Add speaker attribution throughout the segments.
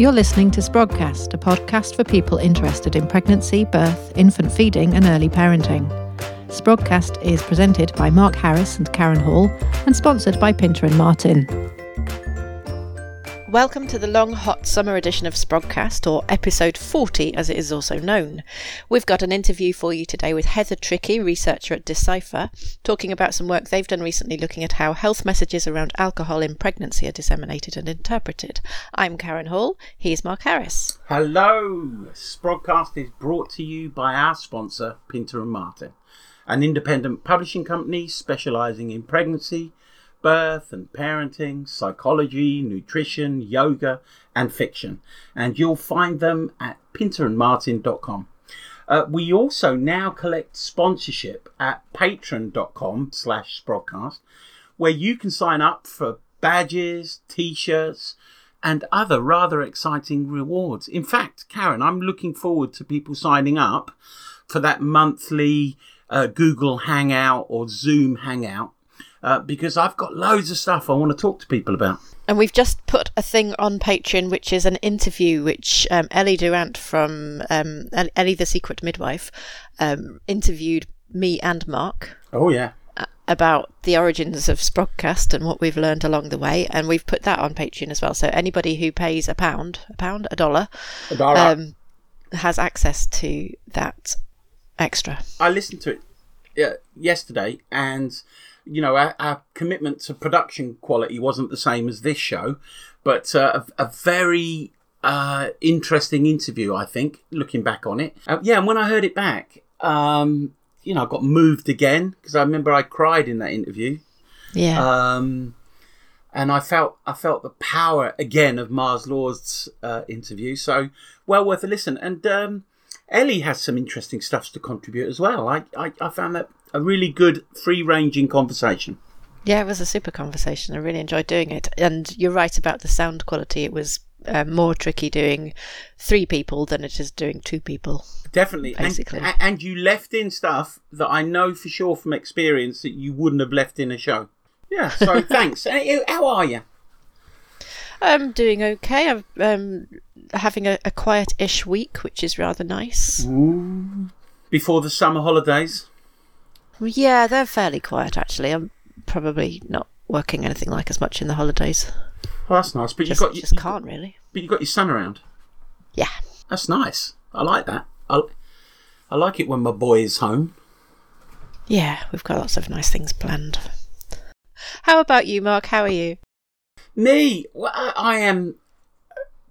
Speaker 1: You're listening to Sprogcast, a podcast for people interested in pregnancy, birth, infant feeding, and early parenting. Sprogcast is presented by Mark Harris and Karen Hall and sponsored by Pinter and Martin.
Speaker 2: Welcome to the long, hot summer edition of Sprogcast, or episode 40 as it is also known. We've got an interview for you today with Heather Trickey, researcher at Decipher, talking about some work they've done recently looking at how health messages around alcohol in pregnancy are disseminated and interpreted. I'm Karen Hall, he's Mark Harris.
Speaker 3: Hello! Sprogcast is brought to you by our sponsor, Pinter and Martin, an independent publishing company specialising in pregnancy birth and parenting, psychology, nutrition, yoga, and fiction. And you'll find them at pinterandmartin.com. Uh, we also now collect sponsorship at patreon.com slash sprogcast, where you can sign up for badges, t-shirts, and other rather exciting rewards. In fact, Karen, I'm looking forward to people signing up for that monthly uh, Google Hangout or Zoom Hangout uh, because I've got loads of stuff I want to talk to people about.
Speaker 2: And we've just put a thing on Patreon, which is an interview which um, Ellie Durant from um, Ellie the Secret Midwife um, interviewed me and Mark.
Speaker 3: Oh, yeah.
Speaker 2: About the origins of Sprogcast and what we've learned along the way, and we've put that on Patreon as well. So anybody who pays a pound, a pound, a dollar,
Speaker 3: a dollar. Um,
Speaker 2: has access to that extra.
Speaker 3: I listened to it uh, yesterday, and you know, our, our, commitment to production quality wasn't the same as this show, but uh, a, a, very uh, interesting interview, I think, looking back on it. Uh, yeah, and when I heard it back, um, you know, I got moved again because I remember I cried in that interview.
Speaker 2: Yeah.
Speaker 3: Um, and I felt I felt the power again of Mars Lord's uh, interview. So well worth a listen. And um, Ellie has some interesting stuff to contribute as well. I, I, I found that a really good free ranging conversation.
Speaker 2: Yeah, it was a super conversation. I really enjoyed doing it. And you're right about the sound quality. It was uh, more tricky doing three people than it is doing two people.
Speaker 3: Definitely. Basically. And, and you left in stuff that I know for sure from experience that you wouldn't have left in a show. Yeah, so thanks. How are you?
Speaker 2: I'm doing okay. I'm um, having a, a quiet-ish week, which is rather nice.
Speaker 3: Ooh. Before the summer holidays.
Speaker 2: Yeah, they're fairly quiet actually. I'm probably not working anything like as much in the holidays.
Speaker 3: Well, that's nice. But
Speaker 2: just,
Speaker 3: you got
Speaker 2: you just can't really.
Speaker 3: But you've got your son around.
Speaker 2: Yeah,
Speaker 3: that's nice. I like that. I, I like it when my boy is home.
Speaker 2: Yeah, we've got lots of nice things planned. How about you, Mark? How are you?
Speaker 3: Me, well, I, I am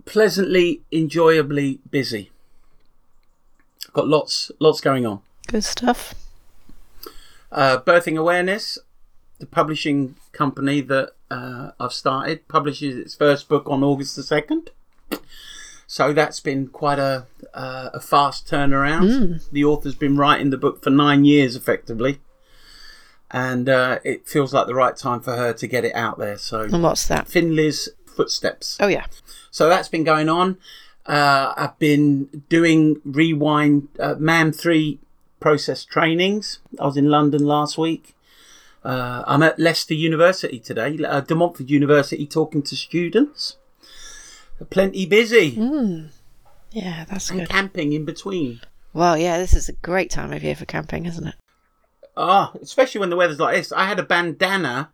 Speaker 3: pleasantly, enjoyably busy. Got lots, lots going on.
Speaker 2: Good stuff.
Speaker 3: Uh, Birthing Awareness, the publishing company that uh, I've started, publishes its first book on August the 2nd. So that's been quite a, uh, a fast turnaround. Mm. The author's been writing the book for nine years, effectively. And uh, it feels like the right time for her to get it out there. So,
Speaker 2: and what's that?
Speaker 3: Finley's Footsteps.
Speaker 2: Oh, yeah.
Speaker 3: So that's been going on. Uh, I've been doing Rewind uh, MAM 3 process trainings. I was in London last week. Uh, I'm at Leicester University today, uh, De Montfort University, talking to students. Plenty busy.
Speaker 2: Mm. Yeah, that's
Speaker 3: and
Speaker 2: good.
Speaker 3: camping in between.
Speaker 2: Well, yeah, this is a great time of year for camping, isn't it?
Speaker 3: Ah, oh, especially when the weather's like this. I had a bandana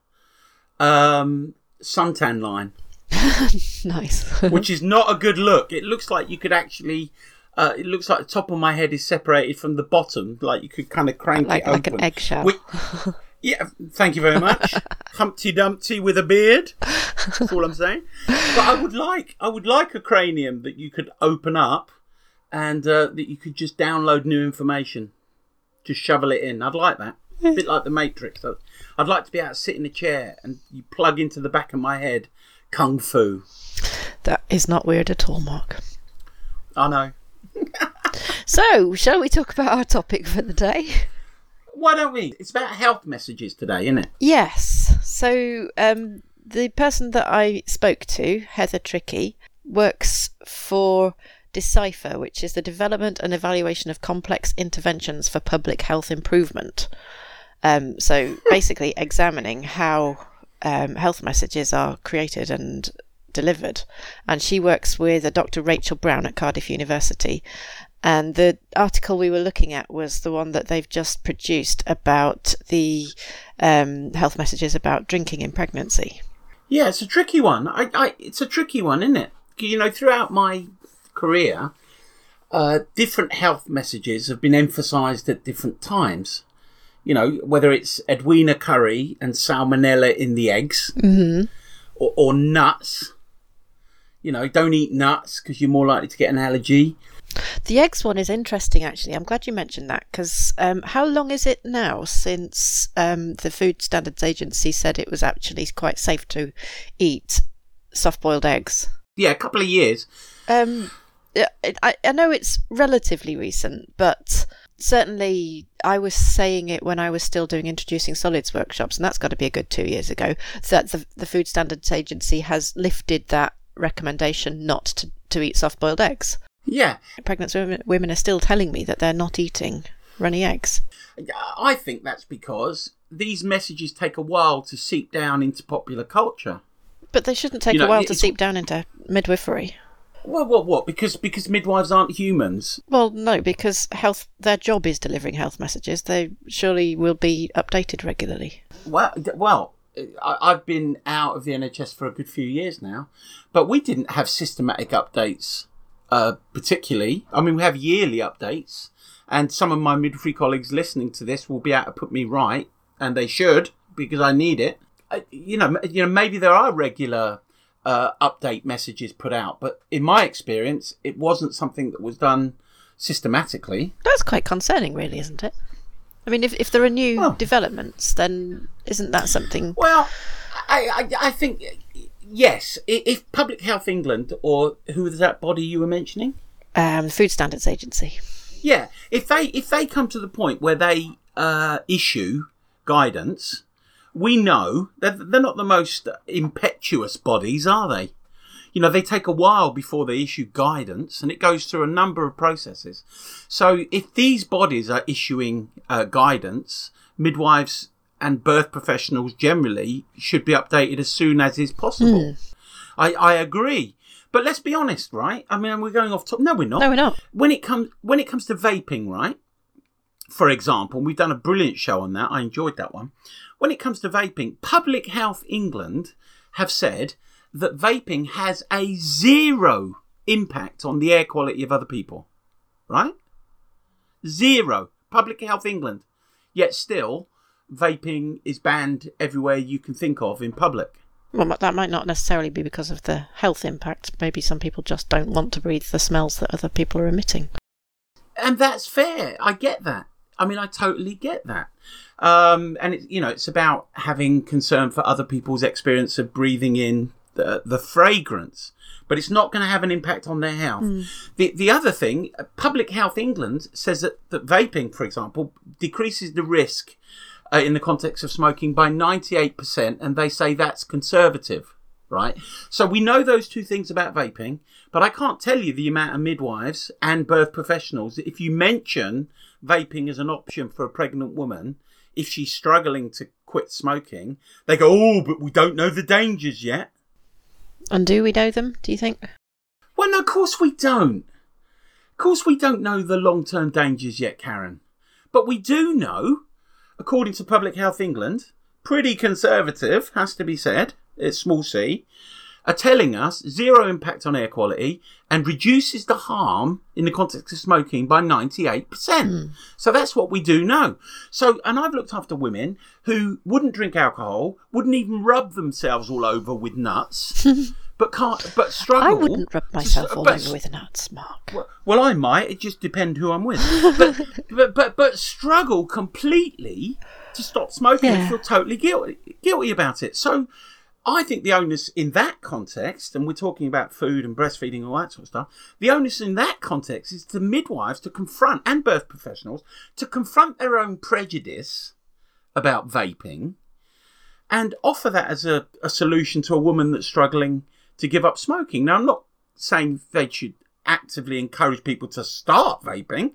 Speaker 3: um, suntan line.
Speaker 2: nice.
Speaker 3: which is not a good look. It looks like you could actually uh, it looks like the top of my head is separated from the bottom, like you could kind of crank
Speaker 2: like,
Speaker 3: it
Speaker 2: like
Speaker 3: open.
Speaker 2: an eggshell.
Speaker 3: Which, yeah, thank you very much. Humpty Dumpty with a beard. That's all I'm saying. But I would like, I would like a cranium that you could open up, and uh, that you could just download new information, just shovel it in. I'd like that. A bit like the Matrix. I'd like to be able to sit in a chair and you plug into the back of my head kung fu.
Speaker 2: That is not weird at all, Mark.
Speaker 3: I know
Speaker 2: so, shall we talk about our topic for the day?
Speaker 3: Why don't we? It's about health messages today, isn't it?
Speaker 2: Yes. So, um, the person that I spoke to, Heather Trickey, works for Decipher, which is the development and evaluation of complex interventions for public health improvement. Um, so, basically, examining how um, health messages are created and delivered. And she works with a Dr. Rachel Brown at Cardiff University. And the article we were looking at was the one that they've just produced about the um, health messages about drinking in pregnancy.
Speaker 3: Yeah, it's a tricky one. I, I, it's a tricky one, isn't it? You know, throughout my career, uh, different health messages have been emphasised at different times. You know, whether it's Edwina Currie and salmonella in the eggs,
Speaker 2: Mm-hmm.
Speaker 3: or, or nuts. You know, don't eat nuts because you're more likely to get an allergy.
Speaker 2: The eggs one is interesting, actually. I'm glad you mentioned that because um, how long is it now since um, the Food Standards Agency said it was actually quite safe to eat soft boiled eggs?
Speaker 3: Yeah, a couple of years.
Speaker 2: Um, I, I know it's relatively recent, but certainly I was saying it when I was still doing introducing solids workshops, and that's got to be a good two years ago. That the, the Food Standards Agency has lifted that recommendation not to, to eat soft boiled eggs.
Speaker 3: Yeah,
Speaker 2: Pregnant women, women are still telling me that they're not eating runny eggs.
Speaker 3: I think that's because these messages take a while to seep down into popular culture.
Speaker 2: But they shouldn't take
Speaker 3: You know,
Speaker 2: a while to seep down into midwifery.
Speaker 3: Well, What? What? Because because midwives aren't humans.
Speaker 2: Well, no, because health their job is delivering health messages. They surely will be updated regularly.
Speaker 3: Well, well, I, I've been out of the NHS for a good few years now, but we didn't have systematic updates, uh, particularly. I mean, we have yearly updates, and some of my midwifery colleagues listening to this will be able to put me right, and they should because I need it. Uh, you know, you know, maybe there are regular uh, update messages put out, but in my experience, it wasn't something that was done systematically.
Speaker 2: That's quite concerning, really, isn't it? I mean, if if there are new
Speaker 3: Well-
Speaker 2: developments, then isn't that something?
Speaker 3: Well, I, I, I think yes. If Public Health England or who was that body you were mentioning?
Speaker 2: Um, the Food Standards Agency.
Speaker 3: Yeah, if they if they come to the point where they uh, issue guidance, we know that they're not the most impetuous bodies, are they? You know, they take a while before they issue guidance, and it goes through a number of processes. So, if these bodies are issuing uh, guidance, midwives and birth professionals generally should be updated as soon as is possible. I, I agree. But let's be honest, right? I mean, we're going off top. No, we're not
Speaker 2: No, we're not.
Speaker 3: when it comes when it comes to vaping, right? For example, we've done a brilliant show on that. I enjoyed that one. When it comes to vaping, Public Health England have said that vaping has a zero impact on the air quality of other people. Right? Zero. Public Health England. Yet still, vaping is banned everywhere you can think of in public.
Speaker 2: Well, that might not necessarily be because of the health impact. Maybe some people just don't want to breathe the smells that other people are emitting.
Speaker 3: and that's fair. I get that. I mean, I totally get that. Um, and it's you know, it's about having concern for other people's experience of breathing in the the fragrance, but it's not going to have an impact on their health. The the other thing, uh, Public Health England says that that vaping, for example, decreases the risk uh, in the context of smoking by ninety eight percent, and they say that's conservative. Right, so we know those two things about vaping, but I can't tell you the amount of midwives and birth professionals. If you mention vaping as an option for a pregnant woman, if she's struggling to quit smoking, they go, "Oh, but we don't know the dangers yet."
Speaker 2: And do we know them? Do you think?
Speaker 3: Well, no, of course we don't. Of course we don't know the long term dangers yet, Karen. But we do know, according to Public Health England, pretty conservative, has to be said, it's small c, are telling us zero impact on air quality and reduces the harm in the context of smoking by 98%. Hmm. So that's what we do know. So, and I've looked after women who wouldn't drink alcohol, wouldn't even rub themselves all over with nuts. But can't, but struggle.
Speaker 2: I wouldn't rub myself all
Speaker 3: but-
Speaker 2: over with nuts, Mark.
Speaker 3: well, well, I might. It just depends who I'm with. But but, but but struggle completely to stop smoking and feel totally guilty guilty about it. So I think the onus in that context, and we're talking about food and breastfeeding and all that sort of stuff, the onus in that context is to midwives to confront and birth professionals to confront their own prejudice about vaping and offer that as a, a solution to a woman that's struggling to give up smoking. Now, I'm not saying they should actively encourage people to start vaping,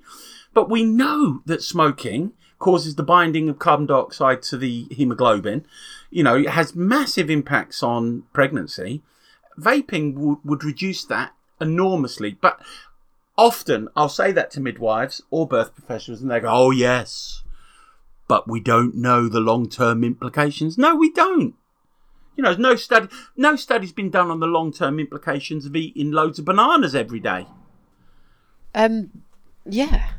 Speaker 3: but we know that smoking causes the binding of carbon dioxide to the hemoglobin. You know, it has massive impacts on pregnancy. vaping would, would reduce that enormously. But often I'll say that to midwives or birth professionals, and they go, "Oh yes, but we don't know the long term implications." No, we don't. You know, no study, no study's been done on the long term implications of eating loads of bananas every day.
Speaker 2: Um, yeah.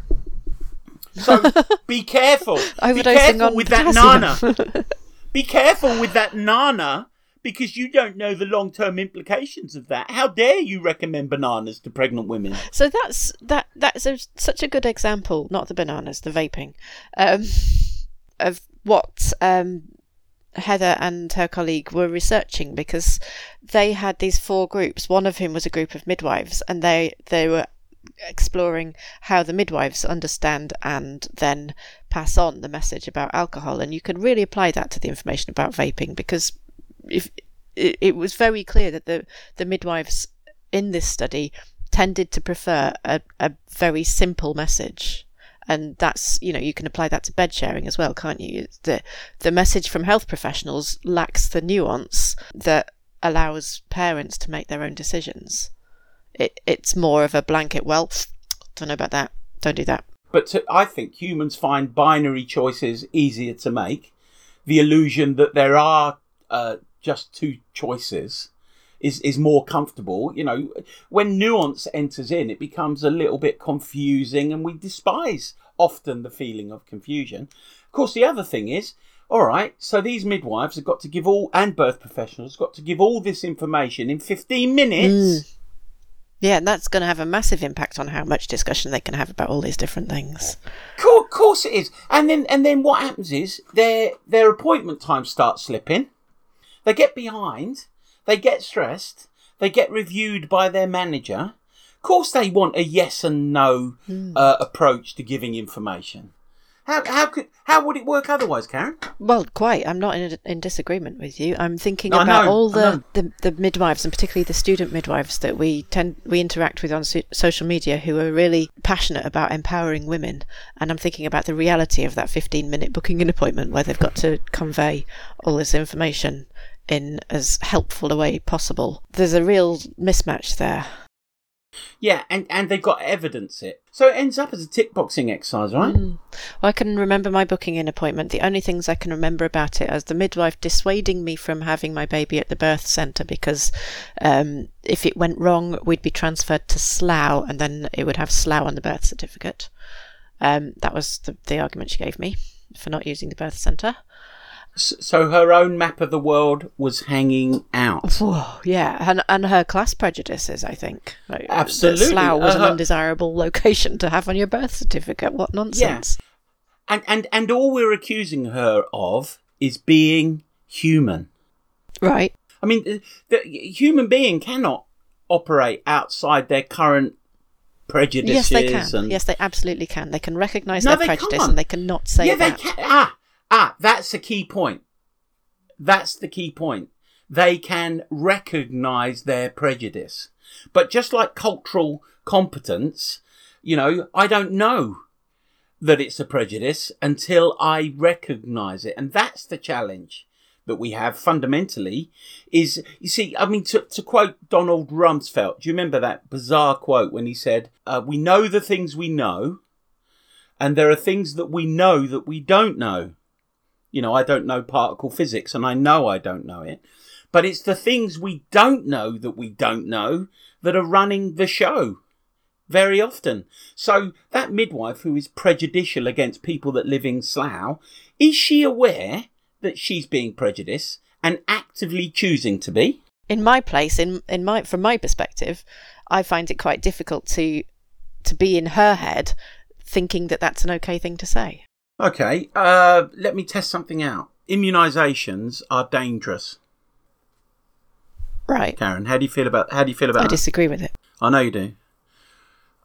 Speaker 3: So be careful. be careful with that nana. be careful with that nana because you don't know the long term implications of that. How dare you recommend bananas to pregnant women?
Speaker 2: So that's that. That's a, such a good example. Not the bananas, the vaping, um, of what um, Heather and her colleague were researching because they had these four groups. One of whom was a group of midwives, and they they were exploring how the midwives understand and then pass on the message about alcohol. And you can really apply that to the information about vaping because if it, was very clear that the the midwives in this study tended to prefer a, a very simple message. And that's you know you can apply that to bed sharing as well can't you? The the message from health professionals lacks the nuance that allows parents to make their own decisions it it's more of a blanket well don't know about that don't do that
Speaker 3: But to, I think humans find binary choices easier to make. The illusion that there are uh, just two choices is is more comfortable. You know, when nuance enters in, it becomes a little bit confusing, and we despise often the feeling of confusion. Of course, the other thing is. All right, so these midwives have got to give all, and birth professionals, got to give all this information in 15 minutes.
Speaker 2: Yeah and that's going to have a massive impact on how much discussion they can have about all these different things
Speaker 3: Of course it is. And then and then what happens is their their appointment time starts slipping. They get behind. They get stressed. They get reviewed by their manager. Of course, they want a yes and no uh, approach to giving information. How how could how would it work otherwise, Karen?
Speaker 2: Well, quite. I'm not in, in disagreement with you. I'm thinking
Speaker 3: No,
Speaker 2: about
Speaker 3: know,
Speaker 2: all the, the, the midwives and particularly the student midwives that we tend we interact with on so- social media who are really passionate about empowering women. And I'm thinking about the reality of that 15 minute booking an appointment where they've got to convey all this information in as helpful a way possible. There's a real mismatch there.
Speaker 3: Yeah, and and they've got evidence it, so it ends up as a tick boxing exercise, right?
Speaker 2: Well, I can remember my booking in appointment. The only things I can remember about it as the midwife dissuading me from having my baby at the birth centre because um, if it went wrong, we'd be transferred to Slough and then it would have Slough on the birth certificate. Um, that was the, the argument she gave me for not using the birth centre.
Speaker 3: So her own map of the world was hanging out.
Speaker 2: Yeah, and, and her class prejudices, I think. Like,
Speaker 3: Absolutely.
Speaker 2: Slough was an
Speaker 3: Uh, her-
Speaker 2: undesirable location to have on your birth certificate. What nonsense.
Speaker 3: And and and all we're accusing her of is being human.
Speaker 2: Right.
Speaker 3: I mean, the, the human being cannot operate outside their current prejudices.
Speaker 2: Yes, they can.
Speaker 3: And,
Speaker 2: Yes, they absolutely can. They can recognise
Speaker 3: No,
Speaker 2: their
Speaker 3: they
Speaker 2: prejudice
Speaker 3: can't.
Speaker 2: and they cannot say
Speaker 3: yeah, they
Speaker 2: that.
Speaker 3: can. Ah, ah, that's the key point. That's the key point. They can recognise their prejudice, but just like cultural competence, you know, I don't know that it's a prejudice until I recognise it, and that's the challenge that we have fundamentally is you see i mean to, to quote donald rumsfeld do you remember that bizarre quote when he said uh, we know the things we know and there are things that we know that we don't know you know i don't know particle physics and i know i don't know it but it's the things we don't know that we don't know that are running the show very often. So that midwife who is prejudicial against people that live in Slough, is she aware that she's being prejudiced and actively choosing to be?
Speaker 2: in my place, in in my from my perspective, I find it quite difficult to to be in her head, thinking that that's an okay thing to say.
Speaker 3: Okay, uh, let me test something out. Immunisations are dangerous.
Speaker 2: Right.
Speaker 3: Karen, how do you feel about how do you feel about
Speaker 2: I
Speaker 3: that?
Speaker 2: disagree with it.
Speaker 3: I know you do.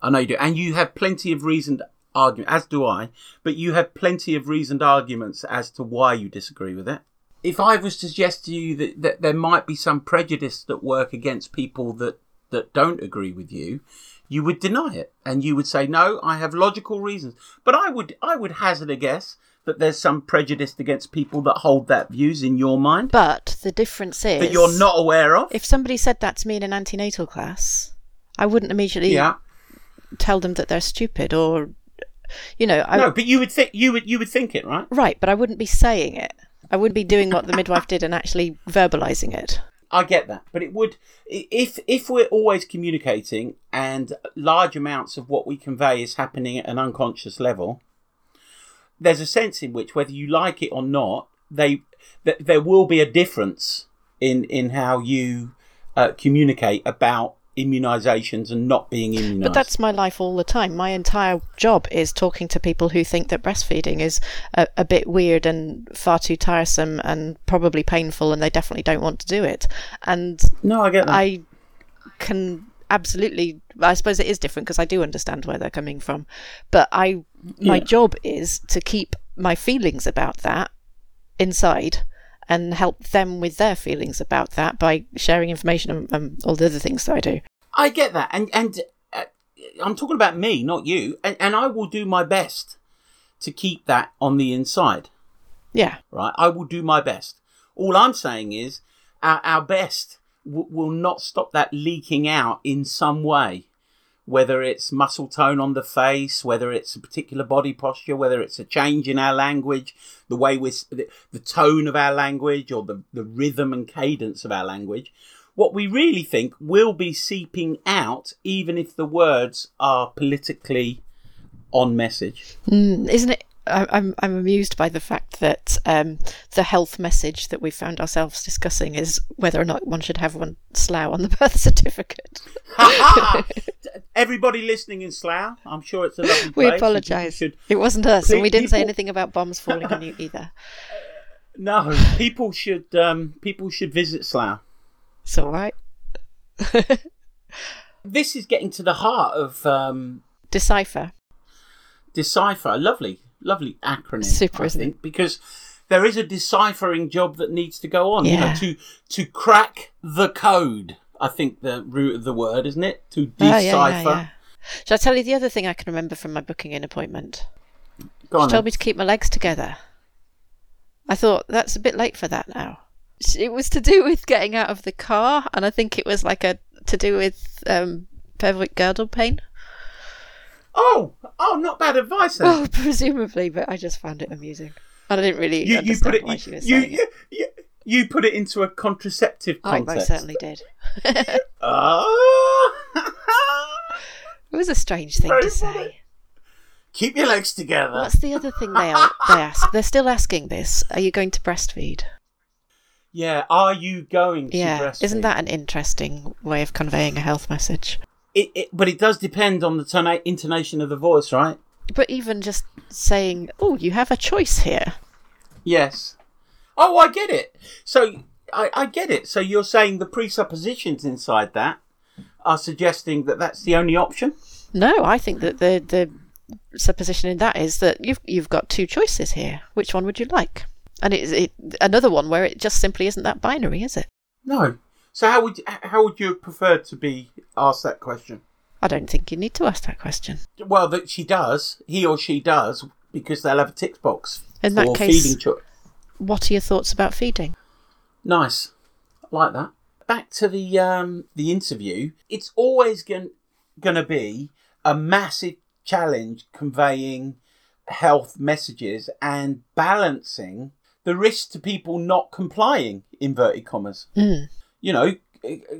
Speaker 3: I know you do. And you have plenty of reasoned argument, as do I, but you have plenty of reasoned arguments as to why you disagree with it. If I was to suggest to you that, that there might be some prejudice that work against people that, that don't agree with you, you would deny it. And you would say, No, I have logical reasons. But I would I would hazard a guess that there's some prejudice against people that hold that views in your mind
Speaker 2: But the difference is
Speaker 3: that you're not aware of.
Speaker 2: If somebody said that to me in an antenatal class, I wouldn't immediately
Speaker 3: yeah.
Speaker 2: tell them that they're stupid or, you know, I,
Speaker 3: No, but you would think you would you would think it, right?
Speaker 2: right. But I wouldn't be saying it. I wouldn't be doing what the midwife did and actually verbalizing it.
Speaker 3: I get that, but it would if if we're always communicating and large amounts of what we convey is happening at an unconscious level. There's a sense in which whether you like it or not, they th- there will be a difference in in how you uh, communicate about immunizations and not being immunized.
Speaker 2: But that's my life all the time. My entire job is talking to people who think that breastfeeding is a, a bit weird and far too tiresome and probably painful, and they definitely don't want to do it. And
Speaker 3: no, I get that.
Speaker 2: I can absolutely. I suppose it is different because I do understand where they're coming from, but I my
Speaker 3: Yeah.
Speaker 2: job is to keep my feelings about that inside and help them with their feelings about that by sharing information and, and all the other things that I do.
Speaker 3: I get that, and and uh, I'm talking about me, not you, and, and I will do my best to keep that on the inside.
Speaker 2: Yeah.
Speaker 3: Right, I will do my best. All I'm saying is, our, our best w- will not stop that leaking out in some way. Whether it's muscle tone on the face, whether it's a particular body posture, whether it's a change in our language, the way we, the, tone of our language, or the, the rhythm and cadence of our language, what we really think will be seeping out, even if the words are politically on message.
Speaker 2: Mm, isn't it? I- I'm I'm amused by the fact that um, the health message that we found ourselves discussing is whether or not one should have one slough on the birth certificate.
Speaker 3: Everybody listening in Slough, I'm sure it's a lovely place.
Speaker 2: We apologise. It wasn't us, and we didn't say anything about bombs falling on you either.
Speaker 3: no, people should um, people should visit Slough.
Speaker 2: It's all right.
Speaker 3: This is getting to the heart of um,
Speaker 2: Decipher.
Speaker 3: Decipher. Lovely, lovely acronym.
Speaker 2: Super,
Speaker 3: I think, because there is a deciphering job that needs to go on. You know, to to crack the code. I think the root of the word, isn't it? To
Speaker 2: Oh, yeah,
Speaker 3: decipher.
Speaker 2: yeah, yeah. Shall I tell you the other thing I can remember from my booking in appointment?
Speaker 3: Go
Speaker 2: She
Speaker 3: on.
Speaker 2: told
Speaker 3: then.
Speaker 2: me to keep my legs together. I thought that's a bit late for that now. It was to do with getting out of the car, and I think it was like a to do with um, pelvic girdle pain.
Speaker 3: Oh, oh, not bad advice then.
Speaker 2: Well, presumably, but I just found it amusing. And I didn't really
Speaker 3: you, you put it.
Speaker 2: why she was
Speaker 3: you,
Speaker 2: saying
Speaker 3: you, you, you put it into a contraceptive context.
Speaker 2: I most certainly did.
Speaker 3: Oh.
Speaker 2: It was a strange thing
Speaker 3: Very
Speaker 2: to
Speaker 3: funny.
Speaker 2: say.
Speaker 3: Keep your legs together.
Speaker 2: What's the other thing they are, they ask? They're still asking this. Are you going to breastfeed?
Speaker 3: Yeah, are you going to
Speaker 2: Yeah,
Speaker 3: breastfeed?
Speaker 2: isn't that an interesting way of conveying a health message?
Speaker 3: It, it, but it does depend on the tona- intonation of the voice, right?
Speaker 2: But even just saying, "Oh, you have a choice here."
Speaker 3: Yes. Oh, I get it. So I, I get it. So you're saying the presuppositions inside that are suggesting that that's the only option?
Speaker 2: No, I think that the the supposition in that is that you've you've got two choices here. Which one would you like? And it's it, another one where it just simply isn't that binary, is it?
Speaker 3: No. So how would how would you have preferred to be asked that question?
Speaker 2: I don't think you need to ask that question.
Speaker 3: Well, that she does, he or she does, because they'll have a tick box
Speaker 2: In that case-
Speaker 3: feeding choice.
Speaker 2: What are your thoughts about feeding?
Speaker 3: Nice. I like that. Back to the um the interview. It's always going going to be a massive challenge conveying health messages and balancing the risk to people not complying inverted commas.
Speaker 2: Mm.
Speaker 3: You know,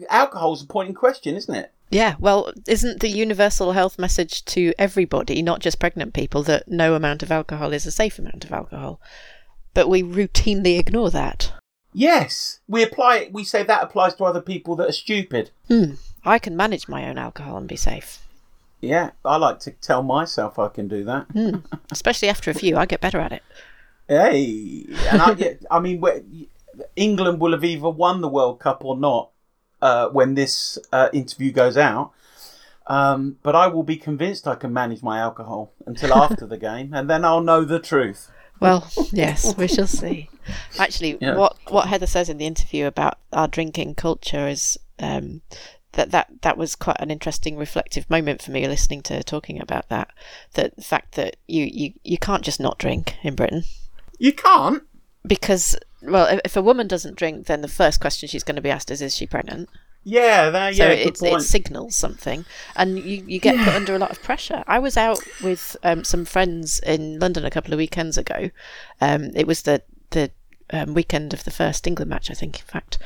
Speaker 3: alcohol's a point in question, isn't it?
Speaker 2: Yeah, well, isn't the universal health message to everybody, not just pregnant people, that no amount of alcohol is a safe amount of alcohol? But we routinely ignore that.
Speaker 3: Yes, we apply it. We say that applies to other people that are stupid.
Speaker 2: Hmm. I can manage my own alcohol and be safe.
Speaker 3: Yeah, I like to tell myself I can do that.
Speaker 2: Hmm. Especially after a few, I get better at it.
Speaker 3: Hey, and I, I mean, England will have either won the World Cup or not uh, when this uh, interview goes out. Um, but I will be convinced I can manage my alcohol until after the game, and then I'll know the truth.
Speaker 2: Well, yes, we shall see. Actually,
Speaker 3: Yeah.
Speaker 2: what what Heather says in the interview about our drinking culture is um, that that that was quite an interesting reflective moment for me listening to her talking about that. That the fact that you, you you can't just not drink in Britain.
Speaker 3: You can't.
Speaker 2: Because, well, if, a woman doesn't drink, then the first question she's going to be asked is, is she pregnant?
Speaker 3: Yeah, that,
Speaker 2: So
Speaker 3: yeah.
Speaker 2: it,
Speaker 3: point.
Speaker 2: it signals something, and you, you get put under a lot of pressure. I was out with um, some friends in London a couple of weekends ago. Um, it was the the um, weekend of the first England match, I think, in fact.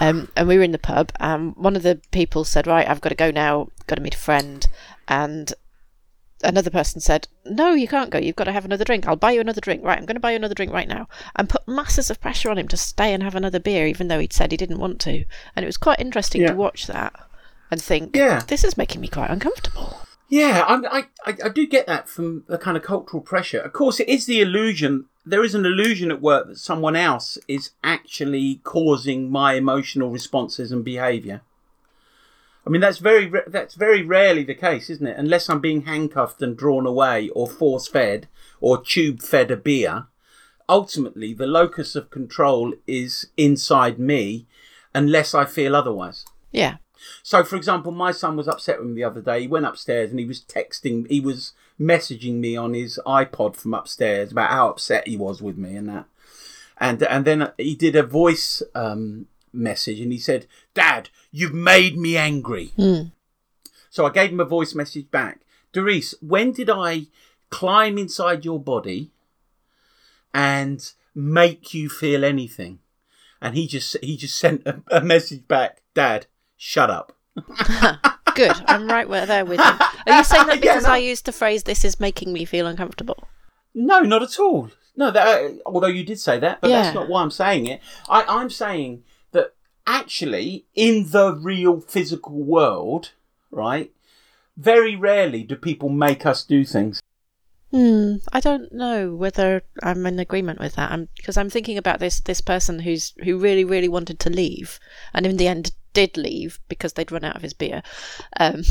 Speaker 2: Um, and we were in the pub, and one of the people said, "Right, I've got to go now. Got to meet a friend." And another person said, "No, you can't go. You've got to have another drink. I'll buy you another drink. Right, I'm going to buy you another drink right now." And put masses of pressure on him to stay and have another beer, even though he'd said he didn't want to. And it was quite interesting
Speaker 3: Yeah.
Speaker 2: to watch that and think,
Speaker 3: Yeah.
Speaker 2: "This is making me quite uncomfortable."
Speaker 3: Yeah, I, I, I, I do get that from the kind of cultural pressure. Of course, it is the illusion. There is an illusion at work that someone else is actually causing my emotional responses and behaviour. I mean, that's very that's very rarely the case, isn't it? Unless I'm being handcuffed and drawn away, or force fed, or tube fed a beer. Ultimately, the locus of control is inside me, unless I feel otherwise.
Speaker 2: Yeah,
Speaker 3: So, for example, my son was upset with me the other day. He went upstairs and he was texting, he was messaging me on his iPod from upstairs about how upset he was with me and that. And and then he did a voice um, message and he said, "Dad, you've made me angry." Hmm. So I gave him a voice message back. Doris, when did I climb inside your body and make you feel anything? And he just he just sent a, a message back, Dad, shut up.
Speaker 2: good. I'm right where there with you. Are you saying that
Speaker 3: Yeah,
Speaker 2: because
Speaker 3: no.
Speaker 2: I used the phrase "this is making me feel uncomfortable"?
Speaker 3: No, not at all. No, that, although you did say that, but
Speaker 2: Yeah.
Speaker 3: that's not why I'm saying it. I, I'm saying actually, in the real physical world, right, very rarely do people make us do things.
Speaker 2: Hmm. I don't know whether I'm in agreement with that. I'm because I'm thinking about this this person who's who really really wanted to leave, and in the end did leave because they'd run out of his beer. Um,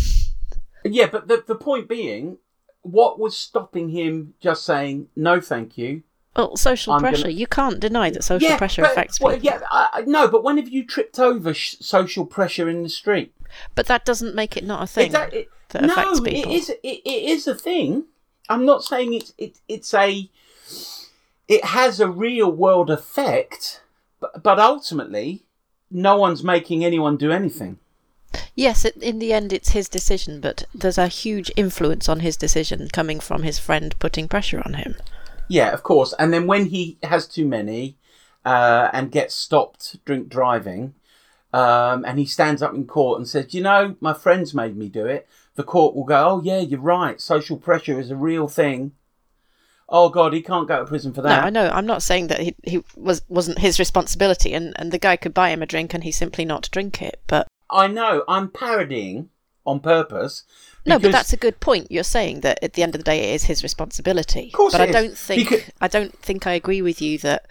Speaker 3: Yeah, but the, the point being, what was stopping him just saying, no, thank you?
Speaker 2: Well, social
Speaker 3: I'm gonna-
Speaker 2: pressure. You can't deny that social pressure
Speaker 3: but-
Speaker 2: affects
Speaker 3: well,
Speaker 2: people.
Speaker 3: yeah, I, no, but when have you tripped over sh- social pressure in the street?
Speaker 2: But that doesn't make it not a thing
Speaker 3: Exact- it-
Speaker 2: that
Speaker 3: no,
Speaker 2: affects
Speaker 3: it
Speaker 2: people.
Speaker 3: is. It, it is a thing. I'm not saying it's it, it's a. It has a real world effect, but, but ultimately, no one's making anyone do anything.
Speaker 2: Yes, it, in the end, it's his decision, but there's a huge influence on his decision coming from his friend putting pressure on him.
Speaker 3: Yeah, of course. And then when he has too many, uh, and gets stopped drink driving, um, and he stands up in court and says, "You know, my friends made me do it." The court will go, "Oh yeah, you're right. Social pressure is a real thing." Oh God, he can't go to prison for
Speaker 2: No,
Speaker 3: that.
Speaker 2: I know. I'm not saying that he, he was wasn't his responsibility, and, and the guy could buy him a drink and he simply not drink it. But
Speaker 3: I know. I'm parodying on purpose.
Speaker 2: No, but that's a good point. You're saying that at the end of the day, it is his responsibility.
Speaker 3: Of course
Speaker 2: but
Speaker 3: it
Speaker 2: I
Speaker 3: is,
Speaker 2: don't think
Speaker 3: because-
Speaker 2: I don't think I agree with you that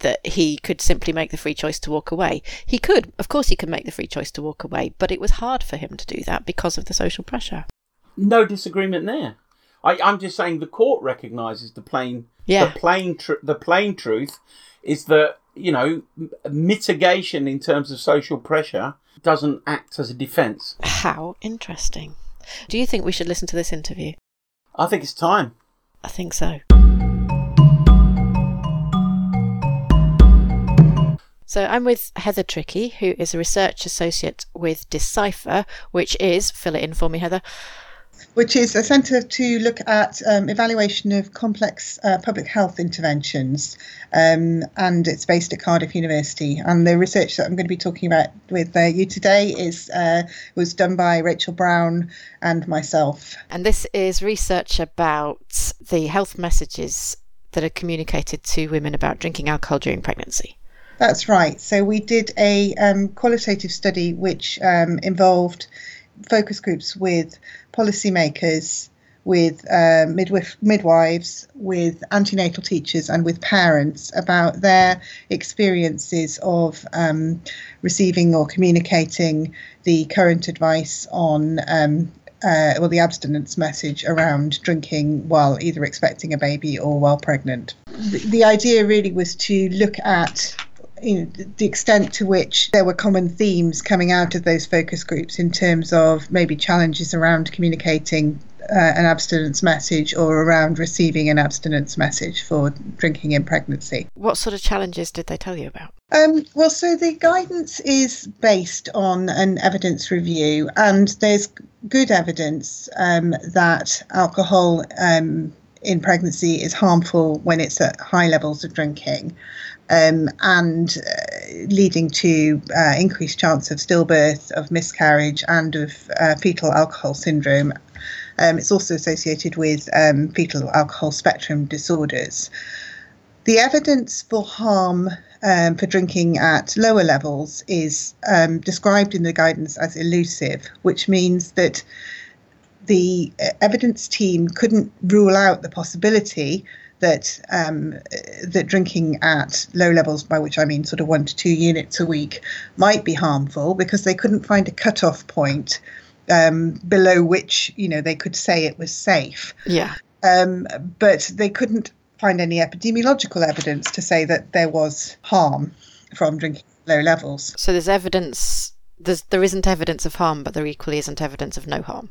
Speaker 2: that he could simply make the free choice to walk away. He could, of course, he could make the free choice to walk away, but it was hard for him to do that because of the social pressure.
Speaker 3: no disagreement there. I, I'm just saying the court recognises the plain,
Speaker 2: Yeah.
Speaker 3: the plain, tr- the plain truth is that you know m- mitigation in terms of social pressure doesn't act as a defence.
Speaker 2: How interesting. Do you think we should listen to this interview?
Speaker 3: I think it's time.
Speaker 2: I think so. So I'm with Heather Trickey, who is a research associate with Decipher, which is, fill it in for me, Heather.
Speaker 4: Which is a centre to look at um, evaluation of complex uh, public health interventions, um, and it's based at Cardiff University. And the research that I'm going to be talking about with uh, you today is uh, was done by Rachel Brown and myself.
Speaker 2: And this is research about the health messages that are communicated to women about drinking alcohol during pregnancy.
Speaker 4: That's right. So we did a um, qualitative study which um, involved focus groups with policymakers, with uh, midwif- midwives, with antenatal teachers, and with parents about their experiences of um, receiving or communicating the current advice on. Um, uh, well, the abstinence message around drinking while either expecting a baby or while pregnant. The, the idea really was to look at you know, the extent to which there were common themes coming out of those focus groups in terms of maybe challenges around communicating uh, an abstinence message or around receiving an abstinence message for drinking in pregnancy.
Speaker 2: What sort of challenges did they tell you about?
Speaker 4: Um, well, so the guidance is based on an evidence review, and there's good evidence um, that alcohol um, in pregnancy is harmful when it's at high levels of drinking. Um, and uh, leading to uh, increased chance of stillbirth, of miscarriage, and of uh, fetal alcohol syndrome. Um, it's also associated with um, fetal alcohol spectrum disorders. The evidence for harm um, for drinking at lower levels is um, described in the guidance as elusive, which means that the uh, evidence team couldn't rule out the possibility that um, that drinking at low levels, by which I mean sort of one to two units a week, might be harmful because they couldn't find a cutoff point um, below which you know they could say it was safe.
Speaker 2: Yeah.
Speaker 4: Um, but they couldn't find any epidemiological evidence to say that there was harm from drinking low levels.
Speaker 2: So there's evidence. There's there isn't evidence of harm, but there equally isn't evidence of no harm.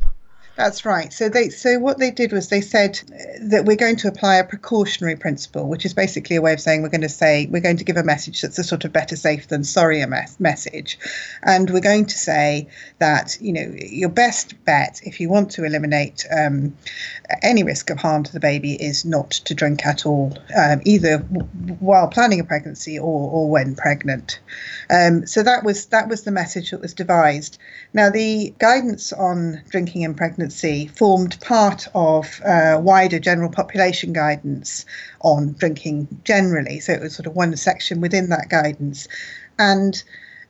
Speaker 4: That's right. So they so what they did was they said that we're going to apply a precautionary principle, which is basically a way of saying we're going to say we're going to give a message that's a sort of better safe than sorry message, and we're going to say that you know your best bet if you want to eliminate um, any risk of harm to the baby is not to drink at all, um, either w- while planning a pregnancy or or when pregnant. Um, so that was that was the message that was devised. Now the guidance on drinking in pregnancy pregnancy formed part of uh, wider general population guidance on drinking generally. So it was sort of one section within that guidance. And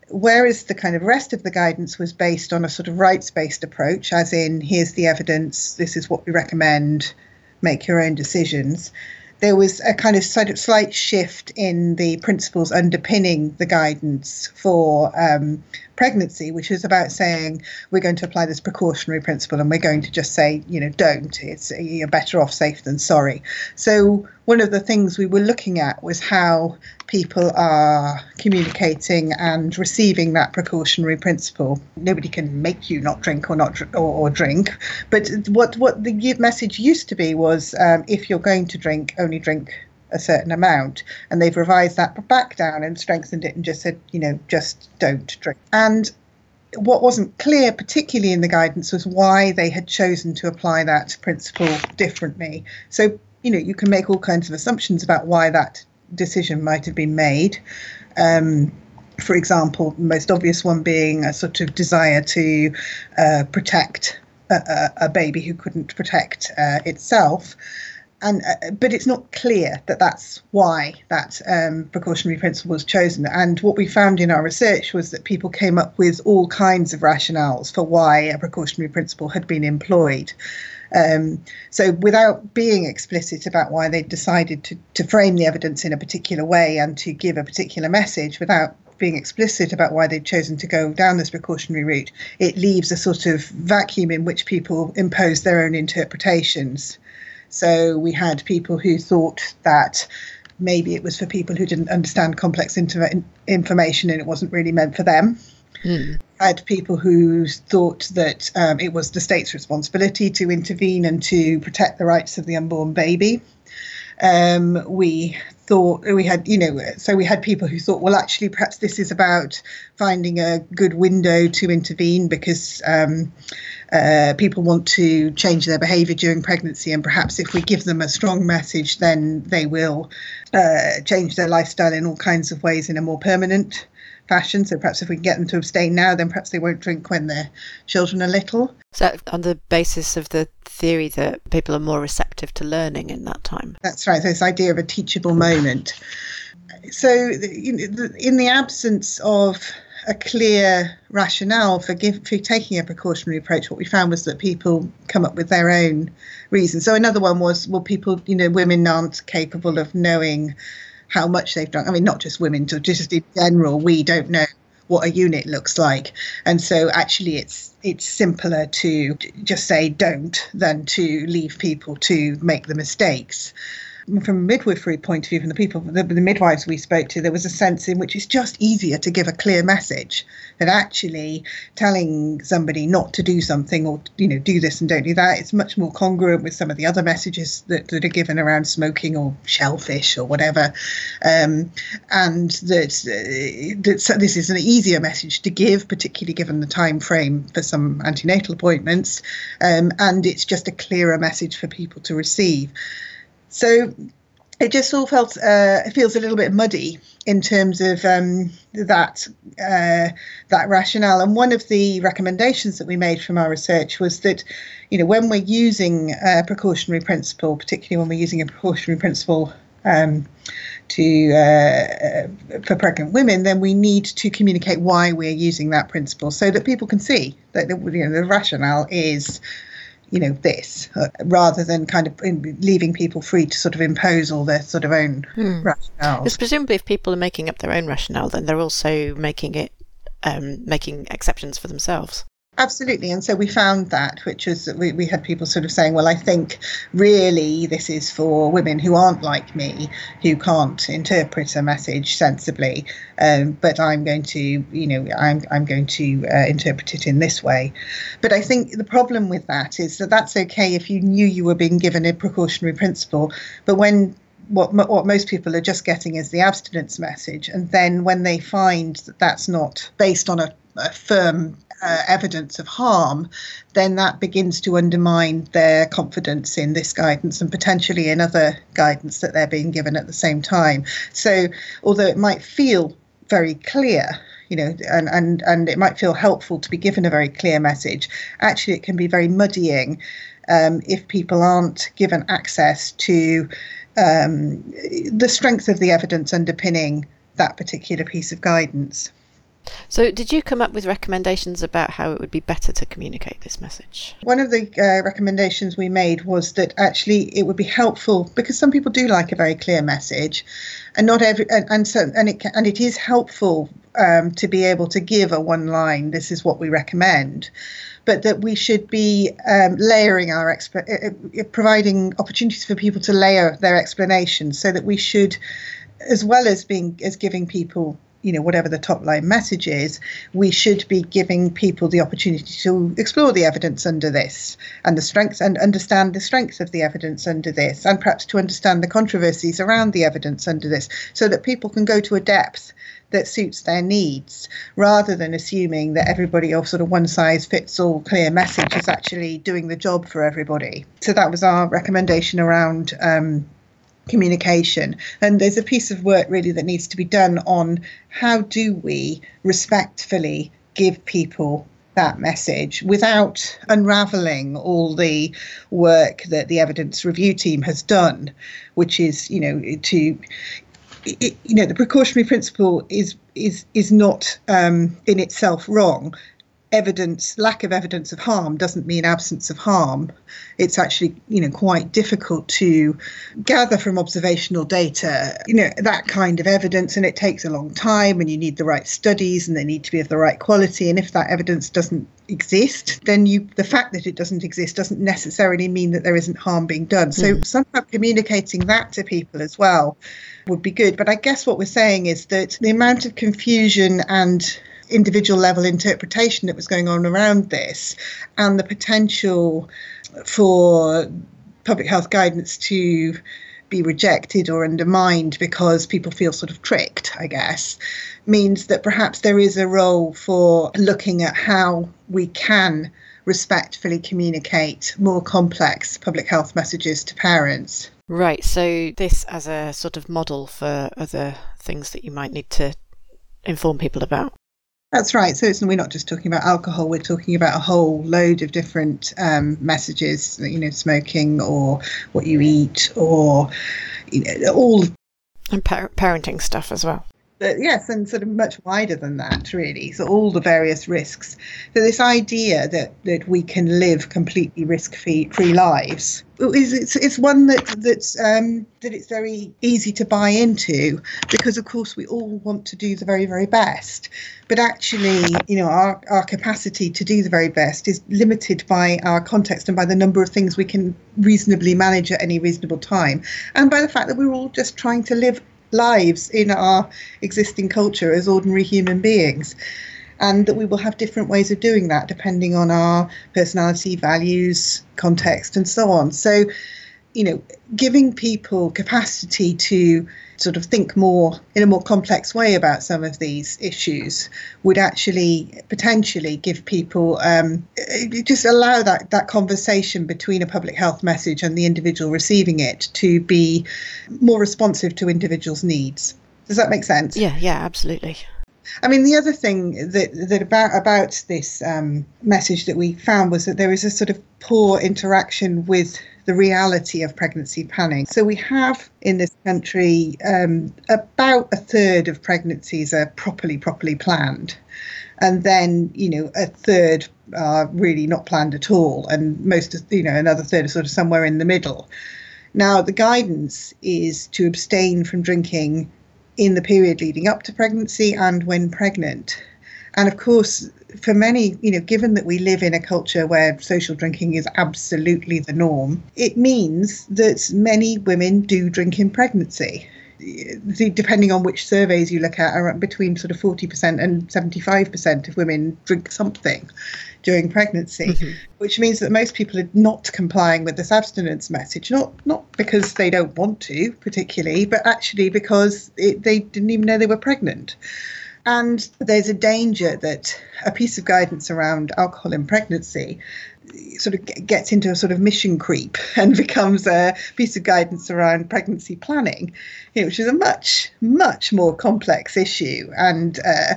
Speaker 4: whereas the kind of rest of the guidance was based on a sort of rights based approach, as in, here's the evidence, this is what we recommend, make your own decisions there was a kind of slight shift in the principles underpinning the guidance for um, pregnancy, which is about saying we're going to apply this precautionary principle and we're going to just say, you know, don't. It's you're better off safe than sorry. So one of the things we were looking at was how people are communicating and receiving that precautionary principle. Nobody can make you not drink or not or, or drink, but what what the message used to be was um, if you're going to drink, only drink a certain amount. And they've revised that back down and strengthened it and just said, you know, just don't drink. And what wasn't clear, particularly in the guidance, was why they had chosen to apply that principle differently. So, you know, you can make all kinds of assumptions about why that decision might have been made. Um, for example, the most obvious one being a sort of desire to uh, protect a, a, baby who couldn't protect uh, itself and uh, but it's not clear that that's why that um, precautionary principle was chosen. And what we found in our research was that people came up with all kinds of rationales for why a precautionary principle had been employed. Um, so, without being explicit about why they decided to, to frame the evidence in a particular way and to give a particular message, without being explicit about why they've chosen to go down this precautionary route, it leaves a sort of vacuum in which people impose their own interpretations. So we had people who thought that maybe it was for people who didn't understand complex inter- information and it wasn't really meant for them. Mm. Had people who thought that um, it was the state's responsibility to intervene and to protect the rights of the unborn baby. Um, we thought we had, you know, so we had people who thought, well, actually, perhaps this is about finding a good window to intervene because um, uh, people want to change their behaviour during pregnancy, and perhaps if we give them a strong message, then they will uh, change their lifestyle in all kinds of ways in a more permanent fashion. So perhaps if we can get them to abstain now, then perhaps they won't drink when their children are little.
Speaker 2: So on the basis of the theory that people are more receptive to learning in that time.
Speaker 4: That's right. This idea of a teachable moment. So in the absence of a clear rationale for, give, for taking a precautionary approach, what we found was that people come up with their own reasons. So another one was, well, people, you know, women aren't capable of knowing how much they've drunk. I mean, not just women, just in general, we don't know what a unit looks like, and so actually, it's it's simpler to just say don't than to leave people to make the mistakes. From a midwifery point of view, from the people, the, the midwives we spoke to, there was a sense in which it's just easier to give a clear message that actually telling somebody not to do something or you know do this and don't do that. It's much more congruent with some of the other messages that, that are given around smoking or shellfish or whatever, um, and that, that so this is an easier message to give, particularly given the time frame for some antenatal appointments, um, and it's just a clearer message for people to receive. So it just all felt uh, it feels a little bit muddy in terms of um, that uh, that rationale. And one of the recommendations that we made from our research was that, you know, when we're using a precautionary principle, particularly when we're using a precautionary principle um, to uh, for pregnant women, then we need to communicate why we're using that principle so that people can see that the, you know, the rationale is you know this uh, rather than kind of leaving people free to sort of impose all their sort of own hmm. rationale.
Speaker 2: Because presumably, if people are making up their own rationale, then they're also making it um, making exceptions for themselves.
Speaker 4: Absolutely. And so we found that, which was we, we had people sort of saying, well, I think really this is for women who aren't like me, who can't interpret a message sensibly. Um, but I'm going to, you know, I'm, I'm going to uh, interpret it in this way. But I think the problem with that is that that's okay if you knew you were being given a precautionary principle. But when what what most people are just getting is the abstinence message, and then when they find that that's not based on a, a firm uh, evidence of harm, then that begins to undermine their confidence in this guidance and potentially in other guidance that they're being given at the same time. So, although it might feel very clear, you know, and, and, and it might feel helpful to be given a very clear message, actually, it can be very muddying um, if people aren't given access to um, the strength of the evidence underpinning that particular piece of guidance.
Speaker 2: So, did you come up with recommendations about how it would be better to communicate this message?
Speaker 4: One of the uh, recommendations we made was that actually it would be helpful because some people do like a very clear message, and not every and, and so and it and it is helpful um, to be able to give a one line. This is what we recommend. But that we should be um, layering our exp- uh, uh, providing opportunities for people to layer their explanations, so that we should, as well as being as giving people you know whatever the top line message is we should be giving people the opportunity to explore the evidence under this and the strengths and understand the strengths of the evidence under this and perhaps to understand the controversies around the evidence under this so that people can go to a depth that suits their needs rather than assuming that everybody or sort of one size fits all clear message is actually doing the job for everybody. So that was our recommendation around um, communication. And there's a piece of work really that needs to be done on how do we respectfully give people that message without unraveling all the work that the evidence review team has done, which is, you know, to it, you know the precautionary principle is is is not um, in itself wrong evidence lack of evidence of harm doesn't mean absence of harm. It's actually you know quite difficult to gather from observational data you know that kind of evidence and it takes a long time and you need the right studies and they need to be of the right quality and if that evidence doesn't exist then you the fact that it doesn't exist doesn't necessarily mean that there isn't harm being done. So mm. somehow communicating that to people as well would be good. But i guess what we're saying is that the amount of confusion and individual level interpretation that was going on around this and the potential for public health guidance to be rejected or undermined because people feel sort of tricked, I guess, means that perhaps there is a role for looking at how we can respectfully communicate more complex public health messages to parents.
Speaker 2: Right, so this as a sort of model for other things that you might need to inform people about.
Speaker 4: That's right. So we're not just talking about alcohol. We're talking about a whole load of different um, messages. You know, smoking or what you eat or you know, all
Speaker 2: and par- parenting stuff as well.
Speaker 4: But yes, and sort of much wider than that, really. So all the various risks. So this idea that that we can live completely risk-free free lives it's, it's one that that's um, that it's very easy to buy into because of course we all want to do the very very best but actually you know our, our capacity to do the very best is limited by our context and by the number of things we can reasonably manage at any reasonable time and by the fact that we're all just trying to live lives in our existing culture as ordinary human beings. And that we will have different ways of doing that depending on our personality, values, context, and so on. So, you know, giving people capacity to sort of think more in a more complex way about some of these issues would actually potentially give people um, just allow that that conversation between a public health message and the individual receiving it to be more responsive to individuals' needs. Does that make sense?
Speaker 2: Yeah, yeah, absolutely.
Speaker 4: I mean, the other thing that that about about this um, message that we found was that there is a sort of poor interaction with the reality of pregnancy planning. So we have in this country um, about a third of pregnancies are properly properly planned, and then you know a third are really not planned at all, and most you know another third are sort of somewhere in the middle. Now the guidance is to abstain from drinking in the period leading up to pregnancy and when pregnant. And of course, for many, you know, given that we live in a culture where social drinking is absolutely the norm, it means that many women do drink in pregnancy. Depending on which surveys you look at, are between sort of 40% and 75% of women drink something during pregnancy, mm-hmm. which means that most people are not complying with this abstinence message. Not not because they don't want to particularly, but actually because it, they didn't even know they were pregnant. And there's a danger that a piece of guidance around alcohol in pregnancy sort of gets into a sort of mission creep and becomes a piece of guidance around pregnancy planning, which is a much, much more complex issue. And uh,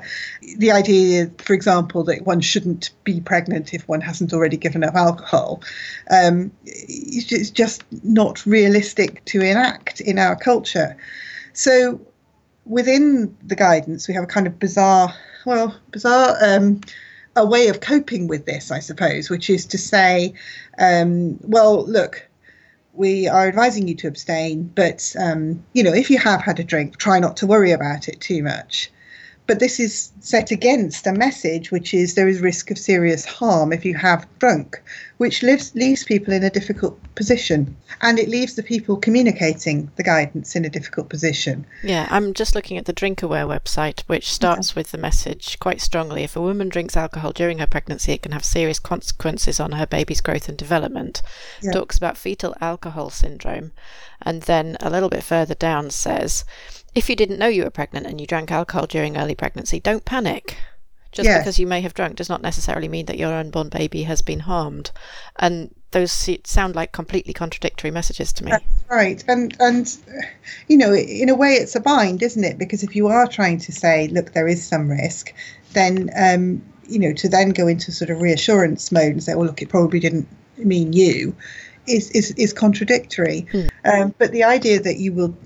Speaker 4: the idea, for example, that one shouldn't be pregnant if one hasn't already given up alcohol um, just not realistic to enact in our culture. So within the guidance, we have a kind of bizarre, well, bizarre. Um, a way of coping with this, I suppose, which is to say, um, well, look, we are advising you to abstain, but um, you know, if you have had a drink, try not to worry about it too much. But this is set against a message which is there is risk of serious harm if you have drunk, which leaves, leaves people in a difficult position. And it leaves the people communicating the guidance in a difficult position.
Speaker 2: Yeah, I'm just looking at the DrinkAware website, which starts with the message quite strongly if a woman drinks alcohol during her pregnancy, it can have serious consequences on her baby's growth and development. Yeah. Talks about fetal alcohol syndrome. And then a little bit further down says, if you didn't know you were pregnant and you drank alcohol during early pregnancy, don't panic. Just yeah. because you may have drunk does not necessarily mean that your unborn baby has been harmed. And those sound like completely contradictory messages to me.
Speaker 4: That's right. And, and, you know, in a way, it's a bind, isn't it? Because if you are trying to say, look, there is some risk, then, um, you know, to then go into sort of reassurance mode and say, well, look, it probably didn't mean you. Is, is, is contradictory. Hmm. Um, but the idea that you will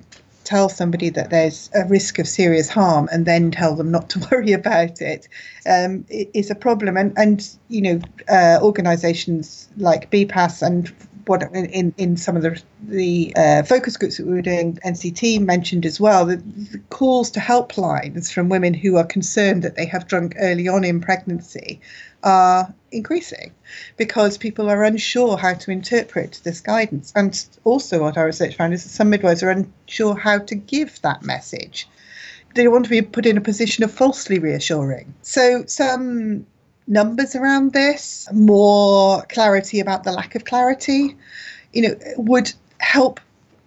Speaker 4: tell somebody that there's a risk of serious harm and then tell them not to worry about it um, is a problem. And, and you know, uh, organisations like BPAS and what in, in some of the the uh, focus groups that we were doing, NCT mentioned as well the, the calls to helplines from women who are concerned that they have drunk early on in pregnancy are increasing because people are unsure how to interpret this guidance. And also, what our research found is that some midwives are unsure how to give that message. They want to be put in a position of falsely reassuring. So, some numbers around this, more clarity about the lack of clarity, you know, would help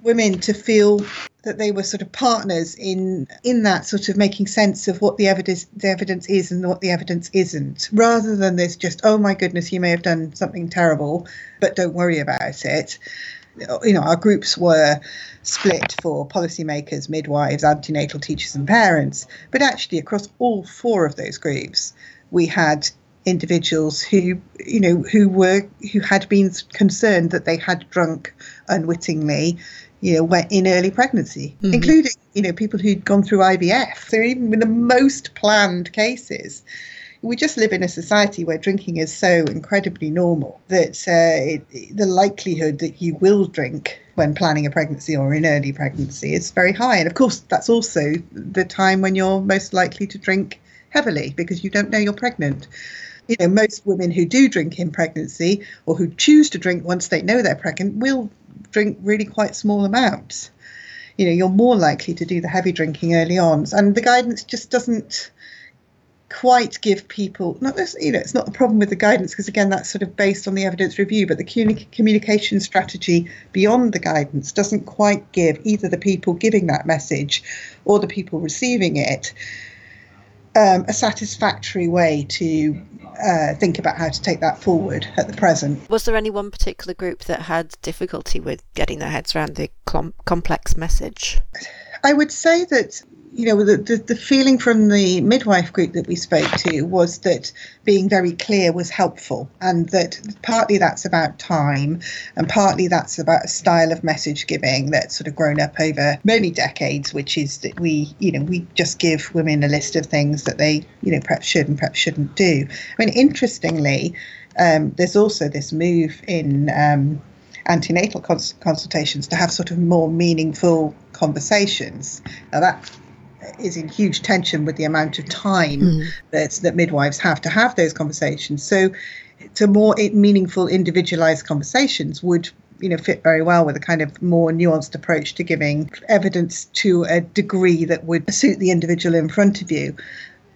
Speaker 4: women to feel that they were sort of partners in in that sort of making sense of what the evidence the evidence is and what the evidence isn't, rather than this just oh my goodness you may have done something terrible, but don't worry about it. You know, our groups were split for policymakers, midwives, antenatal teachers, and parents, but actually across all four of those groups, we had individuals who you know who were who had been concerned that they had drunk unwittingly you know, in early pregnancy, mm-hmm. including, you know, people who'd gone through IVF. So even in the most planned cases, we just live in a society where drinking is so incredibly normal that uh, it, the likelihood that you will drink when planning a pregnancy or in early pregnancy is very high. And of course, that's also the time when you're most likely to drink heavily because you don't know you're pregnant. You know, most women who do drink in pregnancy or who choose to drink once they know they're pregnant will drink really quite small amounts. You know, you're more likely to do the heavy drinking early on. And the guidance just doesn't quite give people not this you know it's not a problem with the guidance because again that's sort of based on the evidence review but the communi- communication strategy beyond the guidance doesn't quite give either the people giving that message or the people receiving it um, a satisfactory way to uh, think about how to take that forward at the present.
Speaker 2: Was there any one particular group that had difficulty with getting their heads around the complex message?
Speaker 4: I would say that you know, the, the, the, feeling from the midwife group that we spoke to was that being very clear was helpful, and that partly that's about time, and partly that's about a style of message giving that's sort of grown up over many decades, which is that we, you know, we just give women a list of things that they, you know, perhaps should and perhaps shouldn't do. I mean, interestingly, um, there's also this move in. Um, antenatal cons- consultations to have sort of more meaningful conversations. Now that is in huge tension with the amount of time mm. that that midwives have to have those conversations. So, to more meaningful, individualized conversations would you know fit very well with a kind of more nuanced approach to giving evidence to a degree that would suit the individual in front of you.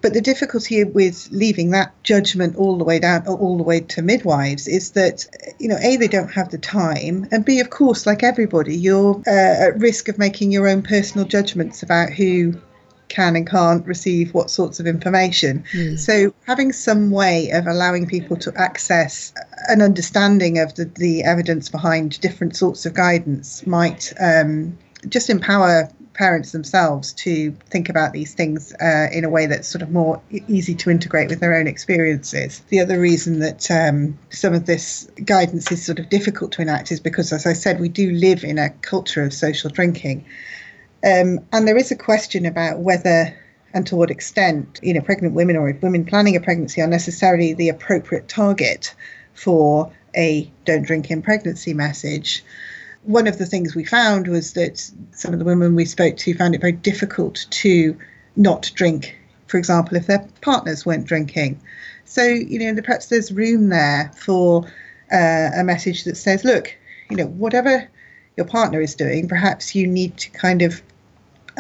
Speaker 4: But the difficulty with leaving that judgment all the way down, all the way to midwives, is that you know, a they don't have the time, and b, of course, like everybody, you're uh, at risk of making your own personal judgments about who can and can't receive what sorts of information. Mm. So, having some way of allowing people to access an understanding of the, the evidence behind different sorts of guidance might um, just empower parents themselves to think about these things uh, in a way that's sort of more easy to integrate with their own experiences. The other reason that um, some of this guidance is sort of difficult to enact is because, as I said, we do live in a culture of social drinking. Um, and there is a question about whether and to what extent, you know, pregnant women or women planning a pregnancy are necessarily the appropriate target for a don't drink in pregnancy message. One of the things we found was that some of the women we spoke to found it very difficult to not drink, for example, if their partners weren't drinking. So, you know, perhaps there's room there for uh, a message that says, look, you know, whatever your partner is doing, perhaps you need to kind of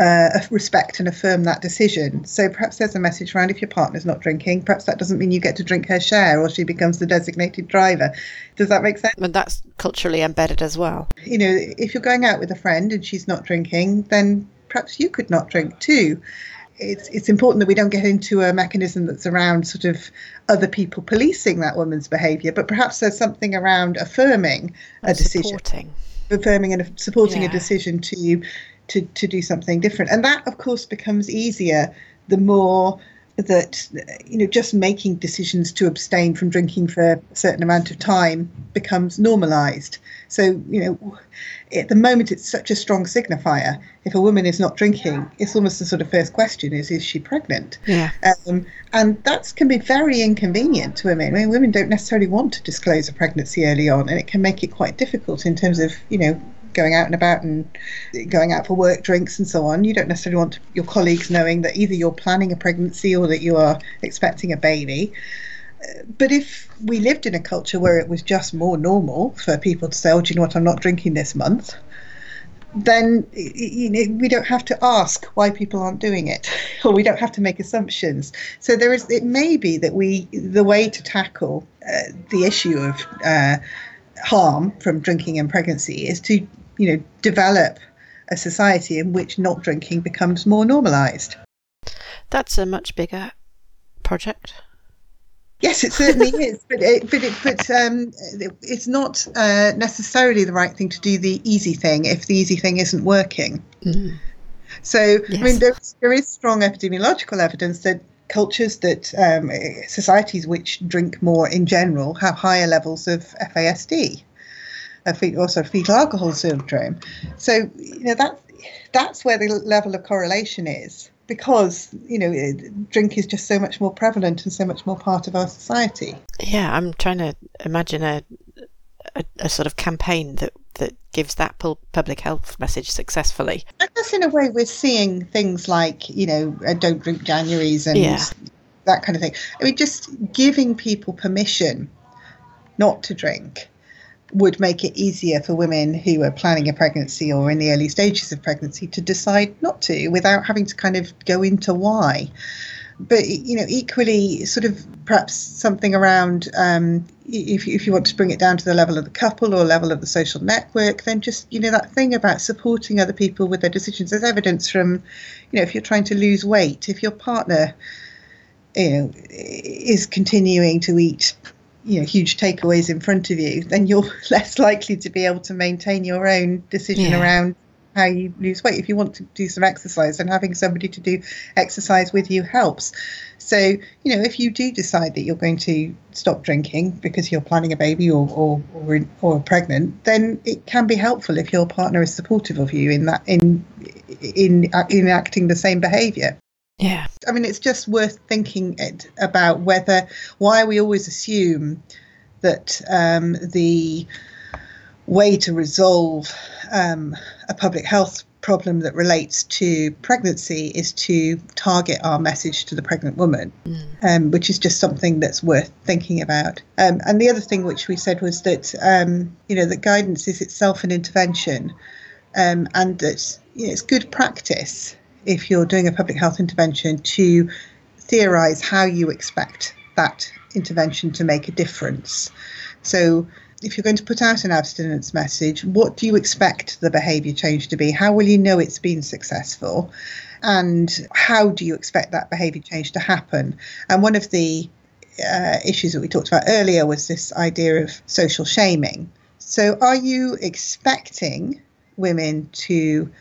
Speaker 4: uh, respect and affirm that decision. So perhaps there's a message around if your partner's not drinking, perhaps that doesn't mean you get to drink her share or she becomes the designated driver. Does that make sense?
Speaker 2: And that's culturally embedded as well.
Speaker 4: You know, if you're going out with a friend and she's not drinking, then perhaps you could not drink too. It's, it's important that we don't get into a mechanism that's around sort of other people policing that woman's behaviour, but perhaps there's something around affirming a decision.
Speaker 2: Supporting
Speaker 4: affirming and supporting yeah. a decision to to, to do something different. And that, of course, becomes easier the more that you know just making decisions to abstain from drinking for a certain amount of time becomes normalized. So you know at the moment it's such a strong signifier. If a woman is not drinking it's almost the sort of first question is is she pregnant?
Speaker 2: Yeah.
Speaker 4: Um, and that can be very inconvenient to women. I mean women don't necessarily want to disclose a pregnancy early on and it can make it quite difficult in terms of you know going out and about and going out for work drinks and so on. You don't necessarily want your colleagues knowing that either you're planning a pregnancy or that you are expecting a baby. But if we lived in a culture where it was just more normal for people to say, "Oh, do you know what? I'm not drinking this month," then you know we don't have to ask why people aren't doing it, or we don't have to make assumptions. So there is. It may be that we the way to tackle uh, the issue of uh, harm from drinking and pregnancy is to you know, develop a society in which not drinking becomes more normalized.
Speaker 2: That's a much bigger project.
Speaker 4: Yes, it certainly is, but it, but it, but um, it's not uh, necessarily the right thing to do the easy thing if the easy thing isn't working. Mm. So, yes. I mean, there, there is strong epidemiological evidence that cultures that um, societies which drink more in general have higher levels of FASD. A fe- also fetal alcohol syndrome. So you know that that's where the level of correlation is because you know drink is just so much more prevalent and so much more part of our society.
Speaker 2: Yeah, I'm trying to imagine a a, a sort of campaign that that gives that public health message successfully.
Speaker 4: I guess in a way we're seeing things like you know uh, don't drink Januaries and yeah. that kind of thing. I mean, just giving people permission not to drink would make it easier for women who are planning a pregnancy or in the early stages of pregnancy to decide not to without having to kind of go into why. But you know, equally, sort of perhaps something around um, if if you want to bring it down to the level of the couple or level of the social network, then just you know that thing about supporting other people with their decisions. There's evidence from, you know, if you're trying to lose weight, if your partner, you know, is continuing to eat you know huge takeaways in front of you, then you're less likely to be able to maintain your own decision yeah. around how you lose weight. If you want to do some exercise, and having somebody to do exercise with you helps. So, you know, if you do decide that you're going to stop drinking because you're planning a baby or or or, or pregnant, then it can be helpful if your partner is supportive of you in that in in enacting the same behaviour.
Speaker 2: Yeah.
Speaker 4: I mean, it's just worth thinking about whether why we always assume that um, the way to resolve um, a public health problem that relates to pregnancy is to target our message to the pregnant woman, mm. um, which is just something that's worth thinking about. Um, and the other thing which we said was that um, you know that guidance is itself an intervention, um, and that you know, it's good practice if you're doing a public health intervention to theorize how you expect that intervention to make a difference. So, if you're going to put out an abstinence message, what do you expect the behaviour change to be? How will you know it's been successful? And how do you expect that behaviour change to happen? And one of the uh, issues that we talked about earlier was this idea of social shaming. So, are you expecting women to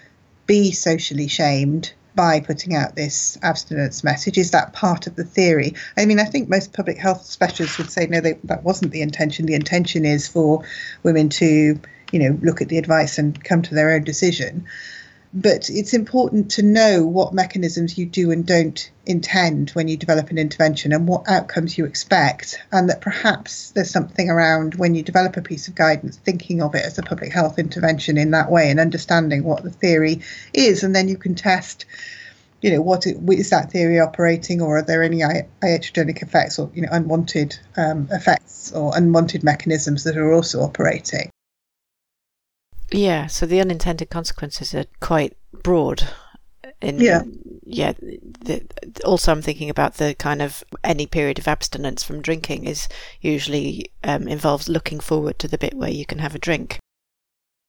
Speaker 4: be socially shamed by putting out this abstinence message? Is that part of the theory? I mean, I think most public health specialists would say no, they, that wasn't the intention. The intention is for women to, you know, look at the advice and come to their own decision. But it's important to know what mechanisms you do and don't intend when you develop an intervention and what outcomes you expect. And that perhaps there's something around when you develop a piece of guidance, thinking of it as a public health intervention in that way and understanding what the theory is. And then you can test you know what is that theory operating or are there any iatrogenic effects or you know unwanted um, effects or unwanted mechanisms that are also operating
Speaker 2: yeah, so the unintended consequences are quite broad. In,
Speaker 4: yeah.
Speaker 2: Yeah. The, also, I'm thinking about the kind of any period of abstinence from drinking is usually um, involves looking forward to the bit where you can have a drink.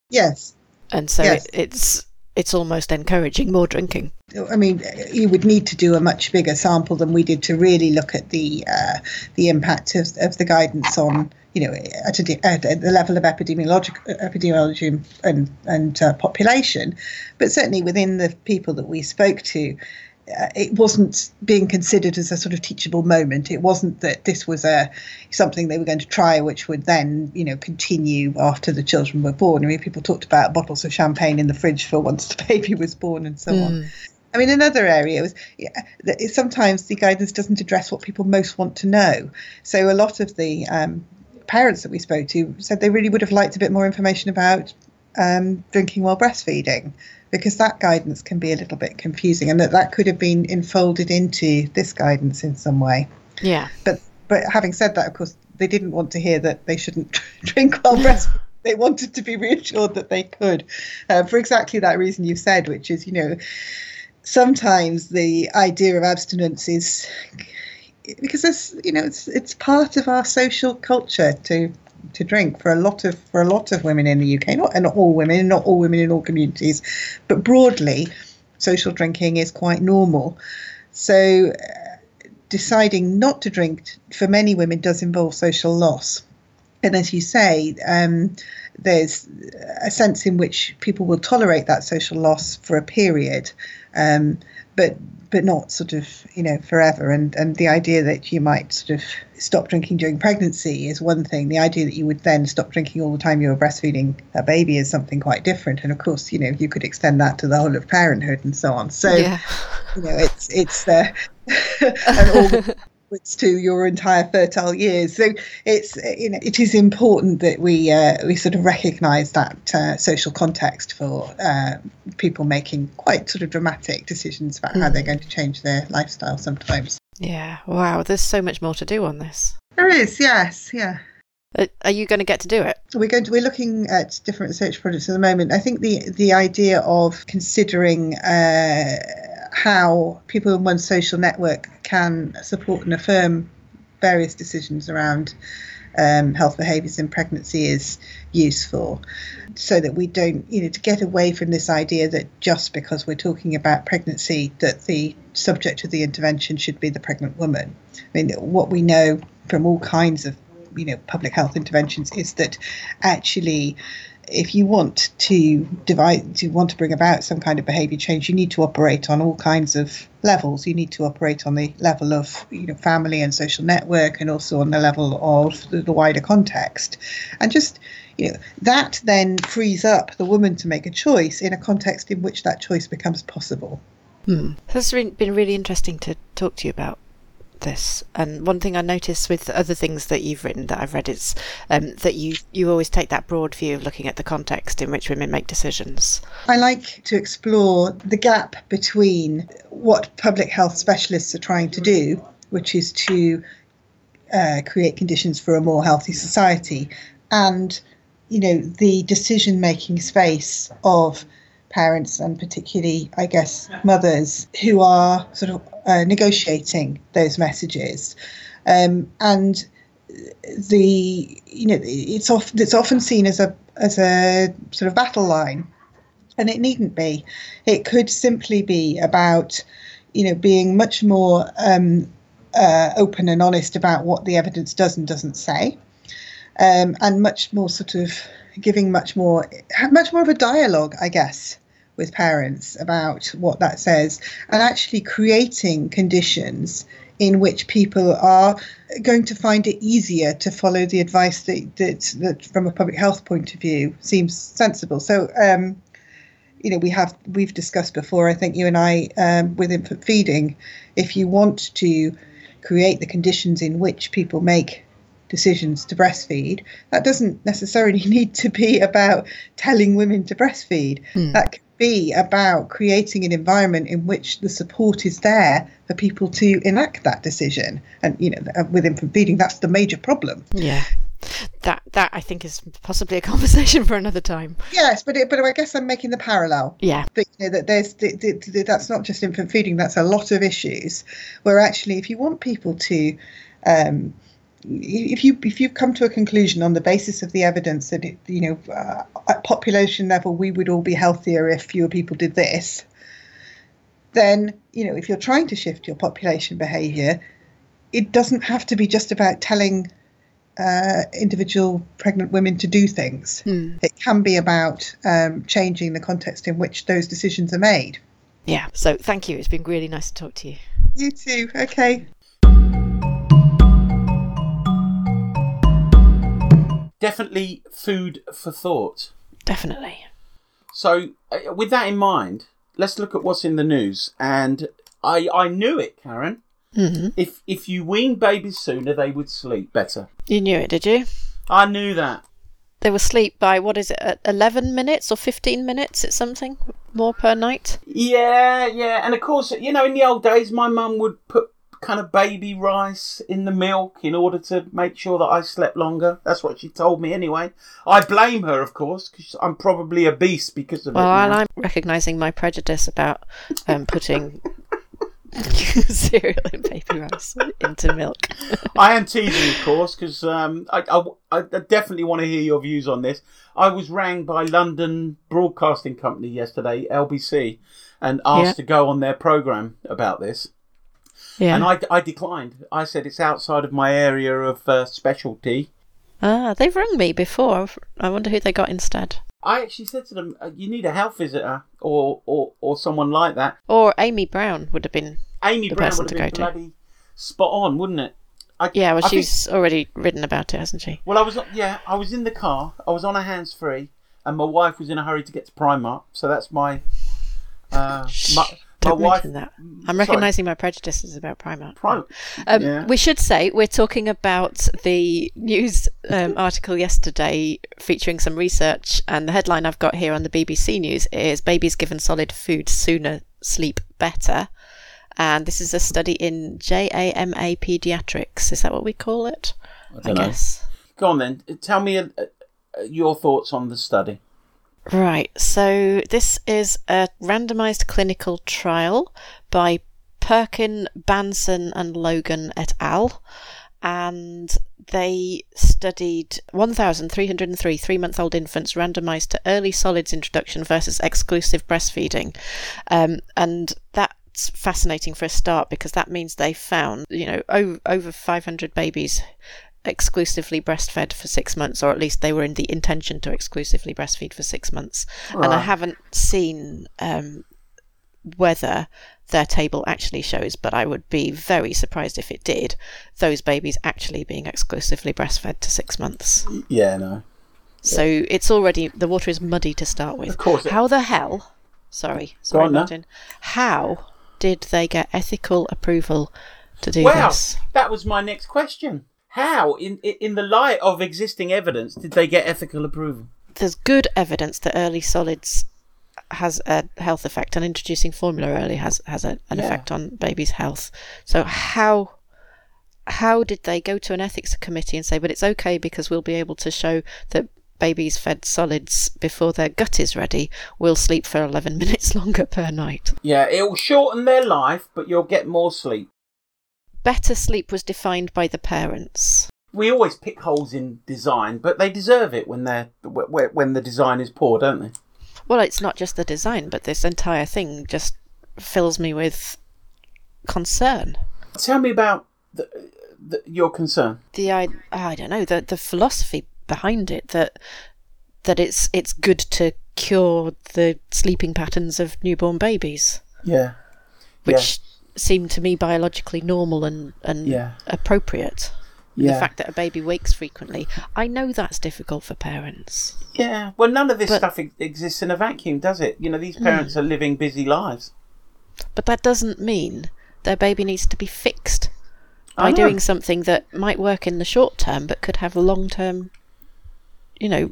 Speaker 4: Yes.
Speaker 2: And so yes. It, it's it's almost encouraging more drinking.
Speaker 4: I mean, you would need to do a much bigger sample than we did to really look at the uh, the impact of, of the guidance on you know at, a, at the level of epidemiologic epidemiology and and uh, population, but certainly within the people that we spoke to. Uh, it wasn't being considered as a sort of teachable moment. It wasn't that this was a something they were going to try, which would then, you know, continue after the children were born. I mean, people talked about bottles of champagne in the fridge for once the baby was born and so mm. on. I mean, another area was yeah, sometimes the guidance doesn't address what people most want to know. So a lot of the um, parents that we spoke to said they really would have liked a bit more information about um, drinking while breastfeeding because that guidance can be a little bit confusing and that that could have been enfolded into this guidance in some way.
Speaker 2: Yeah.
Speaker 4: But but having said that, of course, they didn't want to hear that they shouldn't drink while breastfeeding. they wanted to be reassured that they could, uh, for exactly that reason you said, which is, you know, sometimes the idea of abstinence is because it's you know it's it's part of our social culture to to drink for a lot of for a lot of women in the UK, not and not all women, not all women in all communities, but broadly, social drinking is quite normal. So, uh, deciding not to drink for many women does involve social loss, and as you say, um, there's a sense in which people will tolerate that social loss for a period. Um, but but not sort of you know forever. And and the idea that you might sort of stop drinking during pregnancy is one thing. The idea that you would then stop drinking all the time you were breastfeeding a baby is something quite different. And of course you know you could extend that to the whole of parenthood and so on. So
Speaker 2: Yeah.
Speaker 4: you know it's it's uh, and all the to your entire fertile years. So it's you know it is important that we uh, we sort of recognise that uh, social context for uh, people making quite sort of dramatic decisions about how they're going to change their lifestyle. Sometimes
Speaker 2: Yeah. Wow. There's so much more to do on this.
Speaker 4: there is, yes, yeah.
Speaker 2: Uh, Are you going to get to do it?
Speaker 4: We're going to, we're looking at different research projects at the moment. I think the the idea of considering uh, how people in one social network can support and affirm various decisions around um, health behaviours in pregnancy is useful, so that we don't, you know, to get away from this idea that just because we're talking about pregnancy, that the subject of the intervention should be the pregnant woman. I mean, what we know from all kinds of you know public health interventions is that actually if you want to divide to want to bring about some kind of behavior change you need to operate on all kinds of levels. You need to operate on the level of you know family and social network and also on the level of the, the wider context. And just you know that then frees up the woman to make a choice in a context in which that choice becomes possible. Hmm.
Speaker 2: It's re- been really interesting to talk to you about this. And one thing I noticed with other things that you've written that I've read is um, that you you always take that broad view of looking at the context in which women make decisions.
Speaker 4: I like to explore the gap between what public health specialists are trying to do, which is to uh, create conditions for a more healthy society, and you know the decision-making space of parents and particularly, I guess, mothers who are sort of uh, negotiating those messages, um, and the you know it's often it's often seen as a as a sort of battle line and it needn't be. It could simply be about, you know, being much more um, uh, open and honest about what the evidence does and doesn't say, um, and much more sort of giving much more, much more of a dialogue, I guess, with parents about what that says, and actually creating conditions in which people are going to find it easier to follow the advice that, that, that from a public health point of view seems sensible. So, um, you know, we have we've discussed before. I think you and I um, with infant feeding, if you want to create the conditions in which people make decisions to breastfeed, that doesn't necessarily need to be about telling women to breastfeed. That could be about creating an environment in which the support is there for people to enact that decision. And you know, with infant feeding, that's the major problem.
Speaker 2: Yeah. That that I think is possibly a conversation for another time.
Speaker 4: Yes, but it, but I guess I'm making the parallel.
Speaker 2: Yeah.
Speaker 4: But, you know, that there's th- th- th- that's not just infant feeding. That's a lot of issues where actually, if you want people to, um, if you if you've come to a conclusion on the basis of the evidence that it, you know uh, at population level we would all be healthier if fewer people did this, then you know if you're trying to shift your population behaviour, it doesn't have to be just about telling uh, individual pregnant women to do things. It can be about um, changing the context in which those decisions are made.
Speaker 2: Yeah. So thank you. It's been really nice to talk to you.
Speaker 4: You too. Okay.
Speaker 3: Definitely food for thought.
Speaker 2: Definitely.
Speaker 3: So, uh, with that in mind, let's look at what's in the news. And I, I knew it, Karen.
Speaker 2: hmm
Speaker 3: If if you wean babies sooner, they would sleep better.
Speaker 2: You knew it, did you?
Speaker 3: I knew that.
Speaker 2: They will sleep by what is it, at eleven minutes or fifteen minutes? It's something more per night.
Speaker 3: Yeah, yeah. And of course, you know, in the old days, my mum would put kind of baby rice in the milk in order to make sure that I slept longer. That's what she told me anyway. I blame her, of course, because I'm probably a beast because of
Speaker 2: Well,
Speaker 3: it.
Speaker 2: and
Speaker 3: now.
Speaker 2: I'm recognising my prejudice about um, putting cereal and baby rice into milk.
Speaker 3: I am teasing, of course, because um, I, I, I definitely want to hear your views on this. I was rang by London Broadcasting Company yesterday, LBC, and asked
Speaker 2: Yeah.
Speaker 3: to go on their programme about this.
Speaker 2: Yeah.
Speaker 3: And I, I declined. I said it's outside of my area of uh, specialty.
Speaker 2: Ah, they've rung me before. I wonder who they got instead.
Speaker 3: I actually said to them, uh, "You need a health visitor or or or someone like that."
Speaker 2: Or Amy Brown would have been.
Speaker 3: Amy
Speaker 2: The
Speaker 3: Brown
Speaker 2: person
Speaker 3: would have
Speaker 2: to
Speaker 3: been
Speaker 2: go to.
Speaker 3: bloody spot on, wouldn't it? I,
Speaker 2: Yeah, well,
Speaker 3: I think-
Speaker 2: she's already written about it, hasn't she?
Speaker 3: well, I was yeah, I was in the car. I was on a hands free, and my wife was in a hurry to get to Primark. So that's my uh, my, my
Speaker 2: Don't
Speaker 3: wife.
Speaker 2: mention that. I'm
Speaker 3: Sorry.
Speaker 2: recognising my prejudices about Primark.
Speaker 3: Prime.
Speaker 2: Um,
Speaker 3: Yeah.
Speaker 2: We should say we're talking about the news um, article yesterday featuring some research, and the headline I've got here on the BBC News is "Babies given solid food sooner sleep better," and this is a study in JAMA Pediatrics. Is that what we call it? I,
Speaker 3: don't know.
Speaker 2: guess.
Speaker 3: Go on then. Tell me uh, uh, your thoughts on the study.
Speaker 2: Right. So this is a randomized clinical trial by Perkin, Bahnson, and Logan et al. And they studied 1,303 three month old infants randomized to early solids introduction versus exclusive breastfeeding. Um, and that's fascinating for a start because that means they found, you know, over, over 500 babies exclusively breastfed for six months, or at least they were in the intention to exclusively breastfeed for six months. And I haven't seen um, whether their table actually shows, but I would be very surprised if it did, those babies actually being exclusively breastfed to six months.
Speaker 3: Yeah, no.
Speaker 2: So it's already, the water is muddy to start with.
Speaker 3: Of course
Speaker 2: How the hell, sorry, sorry,
Speaker 3: on now.
Speaker 2: Martin, how did they get ethical approval to do
Speaker 3: Well,
Speaker 2: this?
Speaker 3: that was my next question. How, in in the light of existing evidence, did they get ethical approval?
Speaker 2: there's good evidence that early solids has a health effect and introducing formula early has has a, an
Speaker 3: Yeah.
Speaker 2: effect on baby's health so how how did they go to an ethics committee and say but it's okay because we'll be able to show that babies fed solids before their gut is ready will sleep for 11 minutes longer per night
Speaker 3: Yeah, it will shorten their life, but you'll get more sleep.
Speaker 2: Better sleep was defined by the parents.
Speaker 3: We always pick holes in design, but they deserve it when they're wh- wh- when the design is poor, don't they?
Speaker 2: well it's not just the design but this entire thing just fills me with concern.
Speaker 3: Tell me about the, the, your concern.
Speaker 2: the I, I don't know the the philosophy behind it that that it's it's good to cure the sleeping patterns of newborn babies,
Speaker 3: Yeah,
Speaker 2: which seem to me biologically normal and and
Speaker 3: Yeah.
Speaker 2: appropriate.
Speaker 3: yeah,
Speaker 2: The fact that a baby wakes frequently, I know that's difficult for parents.
Speaker 3: yeah. Well, none of this
Speaker 2: But-
Speaker 3: stuff exists in a vacuum, does it? You know, these hmm. parents are living busy lives.
Speaker 2: But that doesn't mean their baby needs to be fixed by doing something that might work in the short term but could have long term, you know,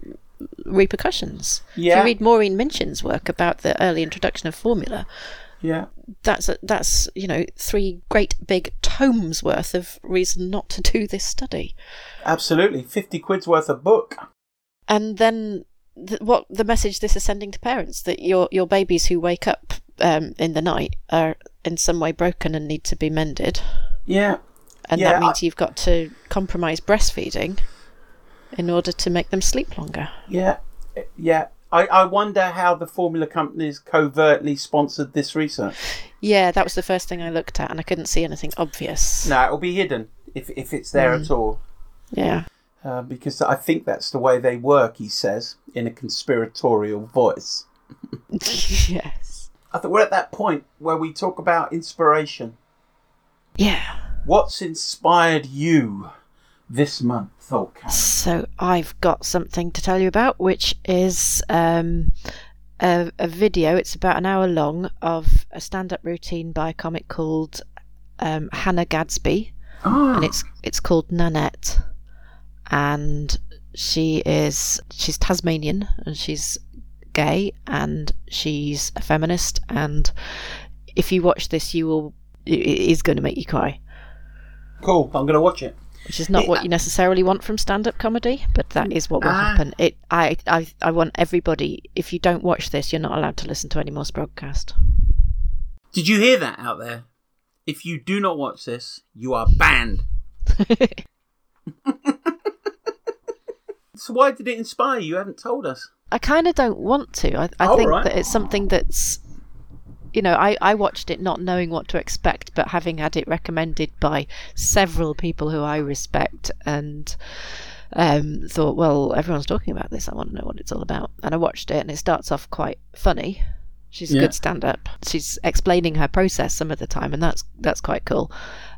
Speaker 2: repercussions.
Speaker 3: Yeah.
Speaker 2: If you read Maureen Minchin's work about the early introduction of formula,
Speaker 3: Yeah,
Speaker 2: that's a, that's you know three great big tomes worth of reason not to do this study.
Speaker 3: absolutely. Fifty quid's worth of book.
Speaker 2: And then th- what the message this is sending to parents that your your babies who wake up um, in the night are in some way broken and need to be mended.
Speaker 3: Yeah,
Speaker 2: and
Speaker 3: Yeah,
Speaker 2: that means
Speaker 3: I-
Speaker 2: you've got to compromise breastfeeding in order to make them sleep longer.
Speaker 3: yeah, yeah. I, I wonder how the formula companies covertly sponsored this research.
Speaker 2: Yeah, that was the first thing I looked at, and I couldn't see anything obvious.
Speaker 3: No, it'll be hidden if if it's there
Speaker 2: Mm.
Speaker 3: at all.
Speaker 2: Yeah,
Speaker 3: Uh, because I think that's the way they work, he says, in a conspiratorial voice.
Speaker 2: yes,
Speaker 3: I think we're at that point where we talk about inspiration.
Speaker 2: yeah.
Speaker 3: What's inspired you this month, oh Karen?
Speaker 2: So I've got something to tell you about, which is um, a, a video. It's about an hour long of a stand-up routine by a comic called um, Hannah Gadsby.
Speaker 3: Ah,
Speaker 2: and it's it's called Nanette, and she is she's Tasmanian and she's gay and she's a feminist and if you watch this you will it is going to make you cry
Speaker 3: cool. I'm going to watch it.
Speaker 2: Which is not what you necessarily want from stand-up comedy but that is what will
Speaker 3: Ah.
Speaker 2: happen it I, I i want everybody if you don't watch this you're not allowed to listen to any more broadcast
Speaker 3: Did you hear that out there? If you do not watch this, you are banned. so why did it inspire you? You haven't told us.
Speaker 2: I kind of don't want to. I, I think
Speaker 3: right.
Speaker 2: that it's something that's, you know, I, I watched it not knowing what to expect, but having had it recommended by several people who I respect, and um, thought, well, everyone's talking about this. I want to know what it's all about. And I watched it, and it starts off quite funny. She's a
Speaker 3: Yeah.
Speaker 2: good stand-up. She's explaining her process some of the time, and that's that's quite cool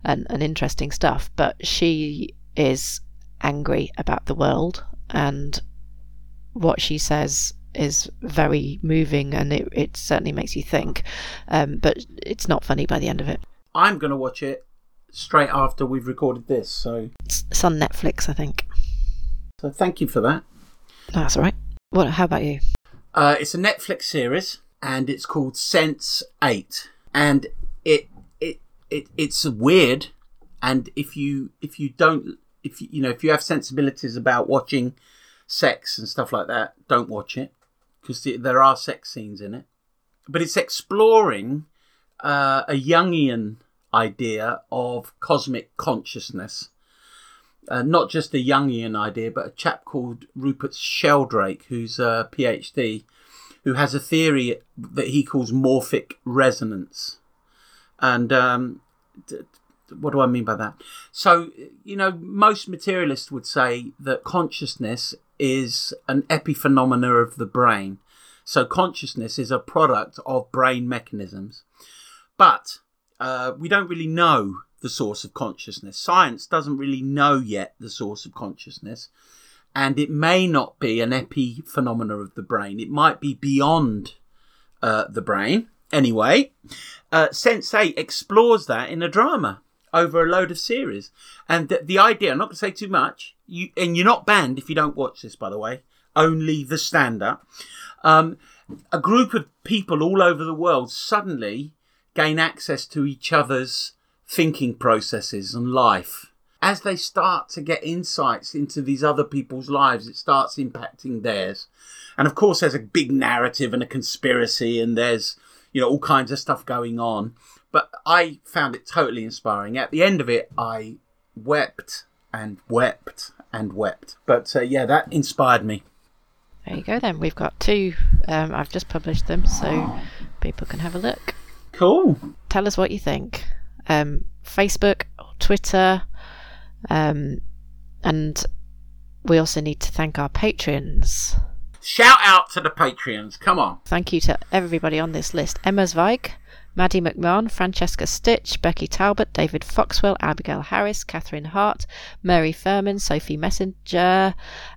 Speaker 2: and, and interesting stuff. But she is angry about the world, and what she says is very moving, and it, it certainly makes you think. Um, but it's not funny by the end of it.
Speaker 3: I'm going to watch it straight after we've recorded this. So,
Speaker 2: It's, on Netflix, I think.
Speaker 3: so thank you for that.
Speaker 2: No, that's all right. What? How about you?
Speaker 3: Uh, it's a Netflix series, and it's called Sense Eight, and it it it it's weird. And if you if you don't if you, you know if you have sensibilities about watching sex and stuff like that, don't watch it because there are sex scenes in it. But it's exploring uh, a Jungian idea of cosmic consciousness. Uh, not just a Jungian idea, but a chap called Rupert Sheldrake, who's a PhD, who has a theory that he calls morphic resonance. And um, what do I mean by that? So, you know, most materialists would say that consciousness is an epiphenomena of the brain. So, consciousness is a product of brain mechanisms. But uh, we don't really know the source of consciousness. Science doesn't really know yet the source of consciousness and it may not be an epiphenomena of the brain. It might be beyond uh, the brain. Anyway, uh, Sense8 explores that in a drama over a load of series. And the, the idea, I'm not going to say too much, you, and you're not banned if you don't watch this, by the way, only the stand up. Um, a group of people all over the world suddenly gain access to each other's thinking processes and life as they start to get insights into these other people's lives, it starts impacting theirs. And of course, there's a big narrative and a conspiracy, and there's you know all kinds of stuff going on. But I found it totally inspiring. At the end of it, I wept and wept and wept. But uh, yeah, that inspired me.
Speaker 2: There you go. Then we've got two. Um, I've just published them, so people can have a look.
Speaker 3: Cool.
Speaker 2: Tell us what you think. Um, Facebook, or Twitter, um, and we also need to thank our patrons.
Speaker 3: Shout out to the Patreons. Come on.
Speaker 2: Thank you to everybody on this list Emma Zweig, Maddie McMahon, Francesca Stitch, Becky Talbot, David Foxwell, Abigail Harris, Catherine Hart, Mary Furman, Sophie Messenger,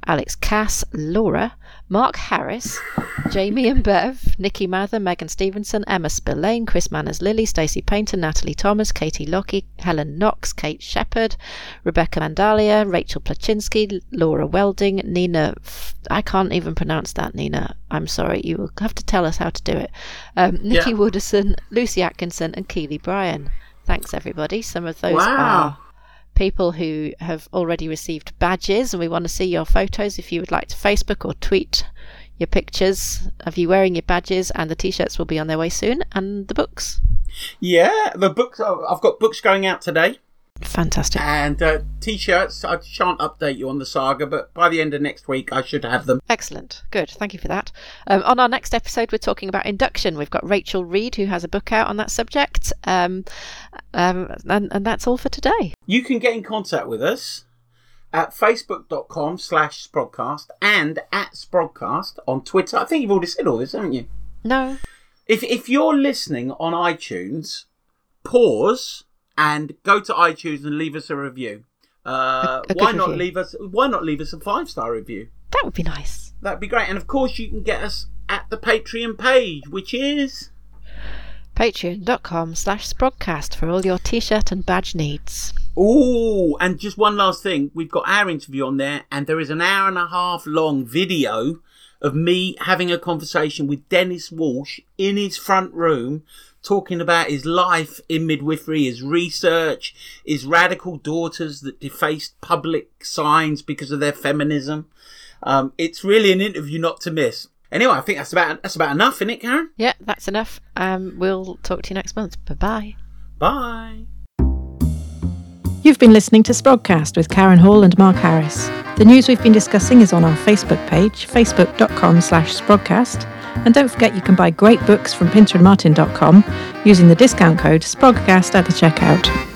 Speaker 2: Alex Cass, Laura, Mark Harris, Jamie and Bev, Nikki Mather, Megan Stevenson, Emma Spillane, Chris Manners Lily, Stacey Painter, Natalie Thomas, Katie Lockie, Helen Knox, Kate Shepherd, Rebecca Mandalia, Rachel Plachinsky, Laura Welding, Nina. F- I can't even pronounce that, Nina. I'm sorry. You will have to tell us how to do it. Um, Nikki
Speaker 3: Yeah.
Speaker 2: Wooderson, Lucy Atkinson, and Keely Bryan. Thanks, everybody. Some of those
Speaker 3: Wow.
Speaker 2: are people who have already received badges, and we want to see your photos. If you would like to Facebook or tweet your pictures of you wearing your badges, and the t-shirts will be on their way soon, and the books.
Speaker 3: Yeah, the books. Oh, I've got books going out today.
Speaker 2: Fantastic.
Speaker 3: And uh, t-shirts. I shan't update you on the saga, but by the end of next week, I should have them.
Speaker 2: Excellent. Good. Thank you for that. Um, on our next episode, we're talking about induction. We've got Rachel Reed, who has a book out on that subject. Um, um, and, and that's all for today.
Speaker 3: You can get in contact with us at facebook.com slash Sprogcast and at Sprogcast on Twitter. I think you've already said all this, haven't you?
Speaker 2: No.
Speaker 3: If, if you're listening on iTunes, pause and go to iTunes and leave us a review. Uh,
Speaker 2: A- a
Speaker 3: why not
Speaker 2: review.
Speaker 3: leave us? Why not leave us a five star review?
Speaker 2: That would be nice.
Speaker 3: That'd be great. And of course, you can get us at the Patreon page, which is
Speaker 2: Patreon.com slash Sprogcast for all your t-shirt and badge needs.
Speaker 3: Ooh, and just one last thing. We've got our interview on there, and there is an hour and a half long video of me having a conversation with Denis Walsh in his front room, talking about his life in midwifery, his research, his radical daughters that defaced public signs because of their feminism. Um, it's really an interview not to miss. Anyway, I think that's about that's about enough, isn't it, Karen?
Speaker 2: Yeah, that's enough. Um, we'll talk to you next month. Bye-bye.
Speaker 3: Bye.
Speaker 1: You've been listening to Sprogcast with Karen Hall and Mark Harris. The news we've been discussing is on our Facebook page, facebook.com slash sprogcast. And don't forget you can buy great books from pinterandmartin.com using the discount code SPROGCAST at the checkout.